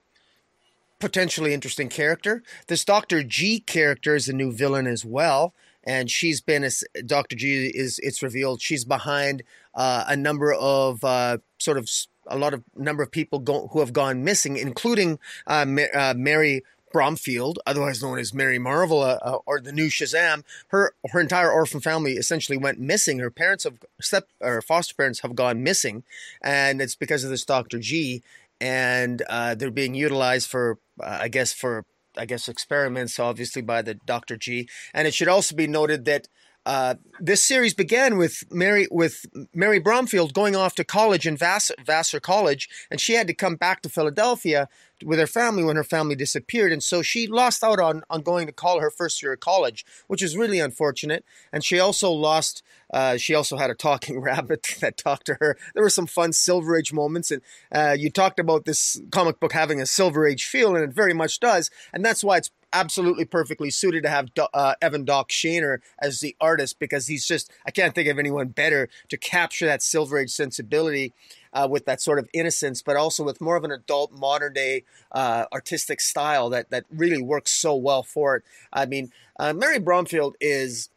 potentially interesting character. This Doctor G character is a new villain as well, and she's been a, Doctor G is it's revealed she's behind uh, a number of uh, sort of a lot of number of people go, who have gone missing, including uh, uh, Mary Bromfield, otherwise known as Mary Marvel, uh, uh, or the new Shazam. Her her entire orphan family essentially went missing. Her parents have step or foster parents have gone missing, and it's because of this Doctor G. And uh, they're being utilized for, uh, I guess, for I guess experiments, obviously by the Doctor G. And it should also be noted that uh, this series began with Mary with Mary Bromfield going off to college in Vassar, Vassar College, and she had to come back to Philadelphia with her family when her family disappeared, and so she lost out on on going to call her first year of college, which is really unfortunate. And she also lost. Uh, she also had a talking (laughs) rabbit that talked to her. There were some fun Silver Age moments, and uh, you talked about this comic book having a Silver Age feel, and it very much does. And that's why it's absolutely perfectly suited to have uh, Evan Doc Shaner as the artist because he's just I can't think of anyone better to capture that Silver Age sensibility uh, with that sort of innocence, but also with more of an adult modern day uh, artistic style that that really works so well for it. I mean, uh, Mary Bromfield is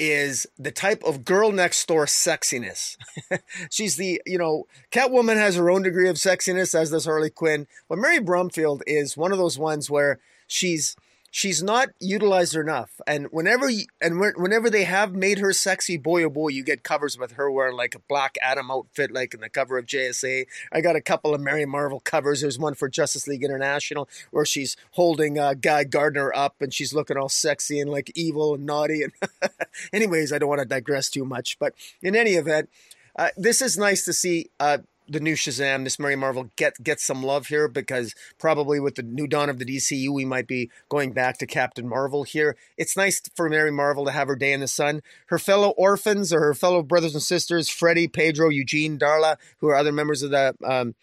is the type of girl next door sexiness. (laughs) She's the, you know, Catwoman has her own degree of sexiness, as does Harley Quinn. But Mary Bromfield is one of those ones where she's she's not utilized enough. And whenever and whenever they have made her sexy, boy oh boy, you get covers with her wearing like a Black Adam outfit, like in the cover of JSA. I got a couple of Mary Marvel covers. There's one for Justice League International where she's holding uh, Guy Gardner up and she's looking all sexy and like evil and naughty. And (laughs) anyways, I don't want to digress too much, but in any event. Uh, this is nice to see uh, the new Shazam, this Mary Marvel, get get some love here because probably with the new dawn of the DCU, we might be going back to Captain Marvel here. It's nice for Mary Marvel to have her day in the sun. Her fellow orphans or her fellow brothers and sisters, Freddie, Pedro, Eugene, Darla, who are other members of the um,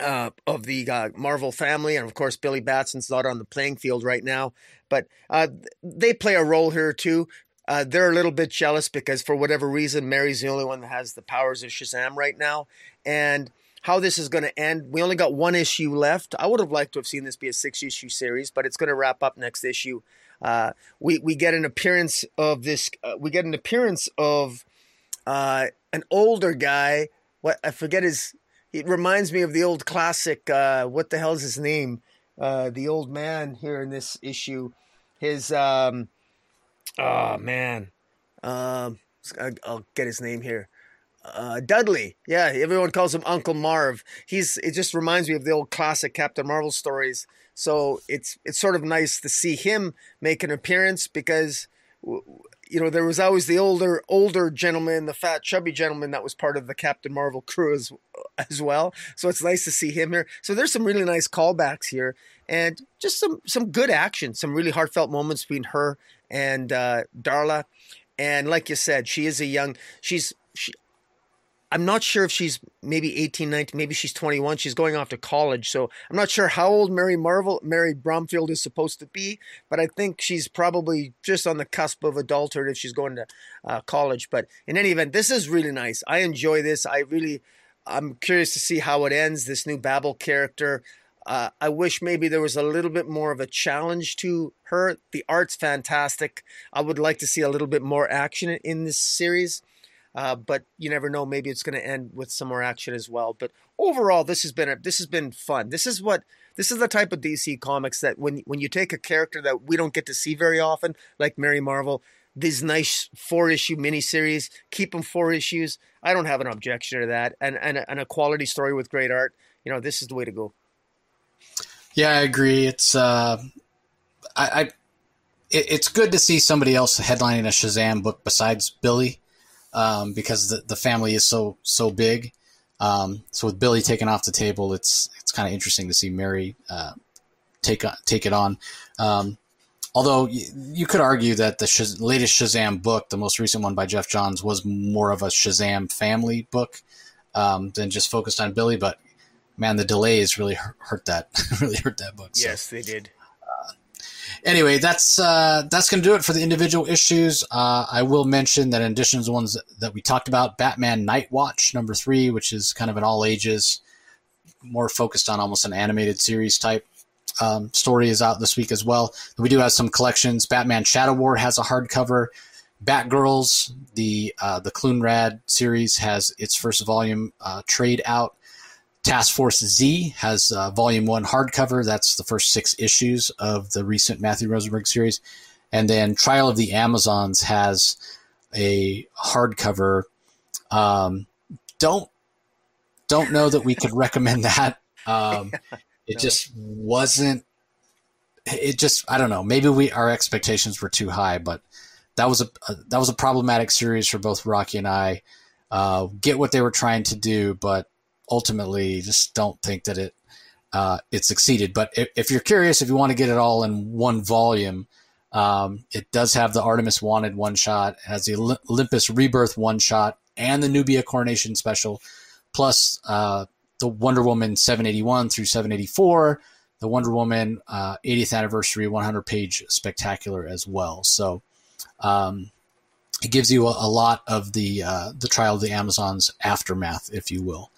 uh, of the uh, Marvel family, and of course Billy Batson's not on the playing field right now, but uh, they play a role here too. Uh, they're a little bit jealous because for whatever reason, Mary's the only one that has the powers of Shazam right now, and how this is going to end. We only got one issue left. I would have liked to have seen this be a six issue series, but it's going to wrap up next issue. Uh, we we get an appearance of this. Uh, we get an appearance of uh, an older guy. What I forget his. It reminds me of the old classic. Uh, what the hell's his name? Uh, the old man here in this issue. His um, oh man, um, I'll get his name here uh, Dudley. Yeah, everyone calls him Uncle Marv. He's it just reminds me of the old classic Captain Marvel stories. So it's it's sort of nice to see him make an appearance because you know there was always the older older gentleman, the fat chubby gentleman that was part of the Captain Marvel crew as as well. So it's nice to see him here. So there's some really nice callbacks here and just some some good action, some really heartfelt moments between her and uh, Darla. And like you said, she is a young. She's she. I'm not sure if she's maybe 18, 19, maybe she's 21. She's going off to college. So I'm not sure how old Mary Marvel, Mary Bromfield is supposed to be, but I think she's probably just on the cusp of adulthood if she's going to uh, college. But in any event, this is really nice. I enjoy this. I really, I'm curious to see how it ends. This new Babel character. Uh, I wish maybe there was a little bit more of a challenge to her. The art's fantastic. I would like to see a little bit more action in this series. Uh, but you never know. Maybe it's going to end with some more action as well. But overall, this has been a, this has been fun. This is what this is the type of DC comics that when when you take a character that we don't get to see very often, like Mary Marvel, these nice four issue miniseries, keep them four issues. I don't have an objection to that, and and and a quality story with great art. You know, this is the way to go. Yeah, I agree. It's uh, I, I it, it's good to see somebody else headlining a Shazam book besides Billy um, because the, the family is so so big. Um, so with Billy taken off the table, it's it's kind of interesting to see Mary uh, take take it on. Um, although you, you, could argue that the Shaz- latest Shazam book, the most recent one by Geoff Johns, was more of a Shazam family book um, than just focused on Billy. But man, the delays really hurt, hurt that (laughs) really hurt that book. So. Yes, they did anyway, that's uh, that's going to do it for the individual issues. Uh, I will mention that in addition to the ones that we talked about, Batman Knightwatch number three, which is kind of an all ages, more focused on almost an animated series type um, story, is out this week as well. We do have some collections. Batman Shadow War has a hardcover. Batgirls, the uh, the Clunrad series, has its first volume uh, trade out. Task Force Z has uh, Volume 1 hardcover. That's the first six issues of the recent Matthew Rosenberg series. And then Trial of the Amazons has a hardcover. Um, don't don't know that we could recommend that. Um, (laughs) it no. just wasn't. It just I don't know. Maybe we our expectations were too high, but that was a, a that was a problematic series for both Rocky and I. Uh, get what they were trying to do, but ultimately just don't think that it uh, it succeeded. But if, if, you're curious, if you want to get it all in one volume, um, it does have the Artemis Wanted one shot, has the Olympus Rebirth one shot, and the Nubia Coronation special, plus uh, the Wonder Woman 781 through 784, the Wonder Woman uh, 80th anniversary 100 page spectacular as well. So. Um, it gives you a, a lot of the uh, the trial of the Amazons aftermath, if you will.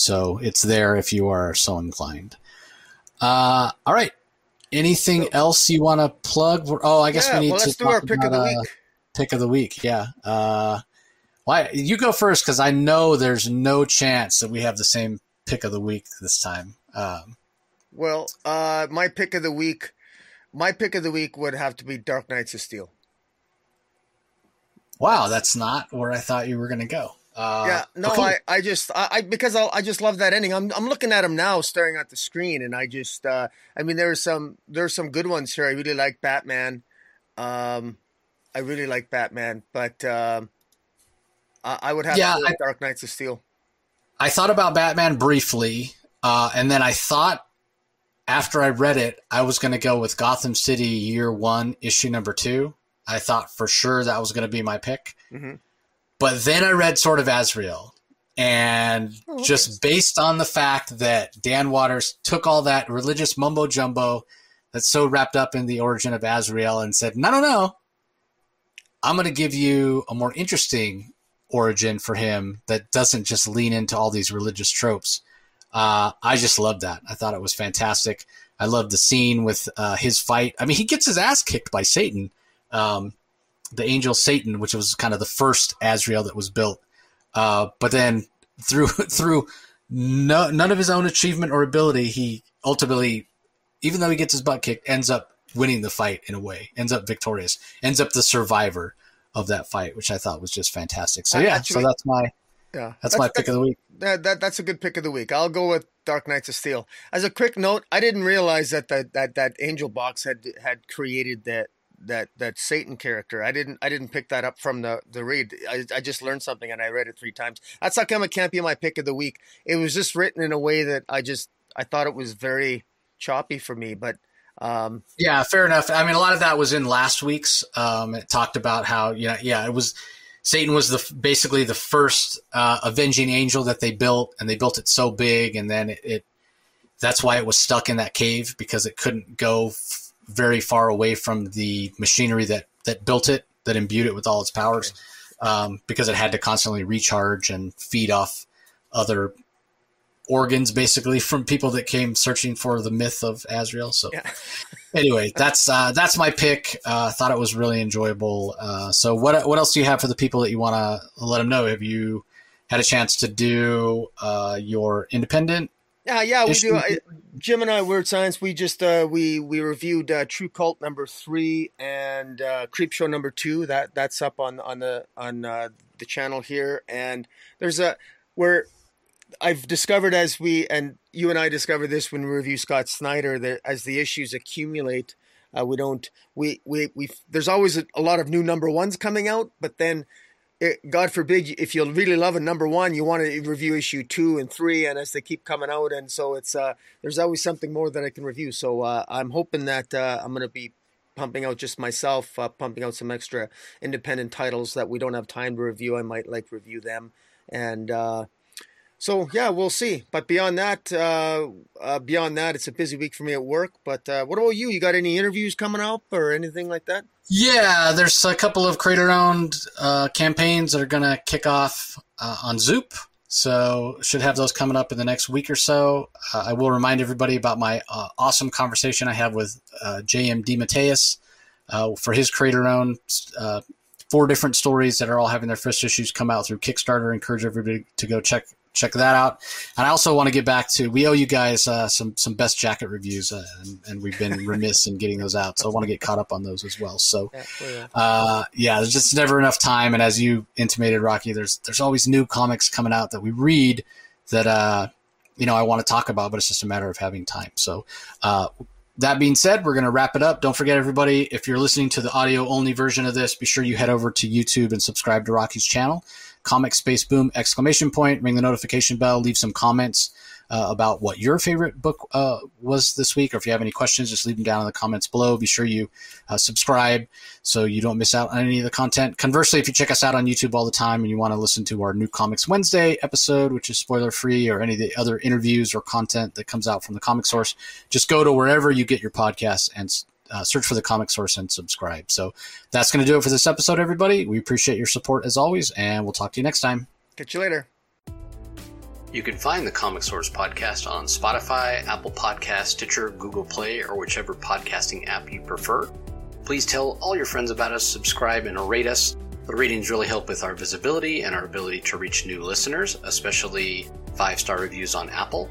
So it's there if you are so inclined. Uh, all right. Anything so, else you want to plug? Oh, I guess yeah, we need well, to do our pick of the week. Pick of the week, yeah. Uh, why you go first because I know there's no chance that we have the same pick of the week this time. Um, well, uh, my pick of the week, my pick of the week would have to be Dark Knights of Steel. Wow, that's not where I thought you were going to go. Uh, yeah, no, I, I just, I, I because I, I just love that ending. I'm, I'm looking at him now, staring at the screen, and I just, uh, I mean, there's some, there's some good ones here. I really like Batman. Um, I really like Batman, but um, I, I would have yeah, to Dark Knights of Steel. I thought about Batman briefly, uh, and then I thought after I read it, I was going to go with Gotham City Year One, issue number two. I thought for sure that was going to be my pick. Mm-hmm. But then I read Sword of Azrael, and oh, just based on the fact that Dan Watters took all that religious mumbo jumbo that's so wrapped up in the origin of Azrael and said, no, no, no, I'm going to give you a more interesting origin for him that doesn't just lean into all these religious tropes. Uh, I just loved that. I thought it was fantastic. I loved the scene with uh, his fight. I mean, he gets his ass kicked by Satan, um, the angel Satan, which was kind of the first Azrael that was built. Uh, but then (laughs) through through no, none of his own achievement or ability, he ultimately, even though he gets his butt kicked, ends up winning the fight in a way, ends up victorious, ends up the survivor of that fight, which I thought was just fantastic. So yeah, Actually, so that's my yeah, that's, that's my pick of the week. That, that that's a good pick of the week. I'll go with Dark Knights of Steel. As a quick note, I didn't realize that that that, that Angel Box had had created that that that Satan character. I didn't I didn't pick that up from the the read. I, I just learned something and I read it three times. That's come it can't be my pick of the week. It was just written in a way that I just I thought it was very choppy for me, but um, yeah, fair enough. I mean, a lot of that was in last week's. Um, it talked about how, yeah, yeah, it was Satan was the basically the first uh, avenging angel that they built, and they built it so big, and then it, it that's why it was stuck in that cave because it couldn't go f- very far away from the machinery that that built it, that imbued it with all its powers, um, because it had to constantly recharge and feed off other organs basically from people that came searching for the myth of Azrael. So yeah. (laughs) anyway, that's uh, that's my pick. Uh, I thought it was really enjoyable. Uh, so what what else do you have for the people that you want to let them know? Have you had a chance to do uh, your independent? Yeah, yeah, we do. I, Jim and I, Weird Science, we just uh, we we reviewed uh, True Cult number three and uh, Creepshow number two. That that's up on on the on uh, the channel here, and there's a where I've discovered as we and you and I discovered this when we review Scott Snyder that as the issues accumulate, uh, we don't we we we there's always a, a, lot of new number ones coming out, but then. It, God forbid, if you really love a number one, you want to review issue two and three, and as they keep coming out, and so it's uh, there's always something more that I can review. So uh, I'm hoping that uh, I'm going to be pumping out just myself, uh, pumping out some extra independent titles that we don't have time to review. I might like review them, and uh, so yeah, we'll see. But beyond that, uh, uh, beyond that, it's a busy week for me at work. But uh, what about you? You got any interviews coming up or anything like that? Yeah, there's a couple of creator-owned uh, campaigns that are going to kick off uh, on Zoop. So should have those coming up in the next week or so. Uh, I will remind everybody about my awesome conversation I have with J.M. DeMatteis for his creator-owned four different stories that are all having their first issues come out through Kickstarter. Encourage everybody to go check check that out. And I also want to get back to we owe you guys uh, some some best jacket reviews, uh, and, and, we've been (laughs) remiss in getting those out. So I want to get caught up on those as well. So uh, yeah, there's just never enough time. And as you intimated, Rocky, there's there's always new comics coming out that we read that uh, you know I want to talk about, but it's just a matter of having time. So. Uh, that being said, we're going to wrap it up. Don't forget, everybody, if you're listening to the audio only version of this, be sure you head over to YouTube and subscribe to Rocky's channel comic space boom exclamation point ring the notification bell leave some comments uh, about what your favorite book uh, was this week or if you have any questions just leave them down in the comments below. Be sure you uh, subscribe so you don't miss out on any of the content. Conversely if you check us out on youtube all the time and you want to listen to our new comics wednesday episode which is spoiler free or any of the other interviews or content that comes out from the comic source just go to wherever you get your podcasts and uh, search for the comic source and subscribe. So that's going to do it for this episode, everybody. We appreciate your support as always, and we'll talk to you next time. Catch you later. You can find the Comic Source podcast on Spotify, Apple Podcast, Stitcher, Google Play, or whichever podcasting app you prefer. Please tell all your friends about us, subscribe, and rate us. The ratings really help with our visibility and our ability to reach new listeners, especially five star reviews on Apple.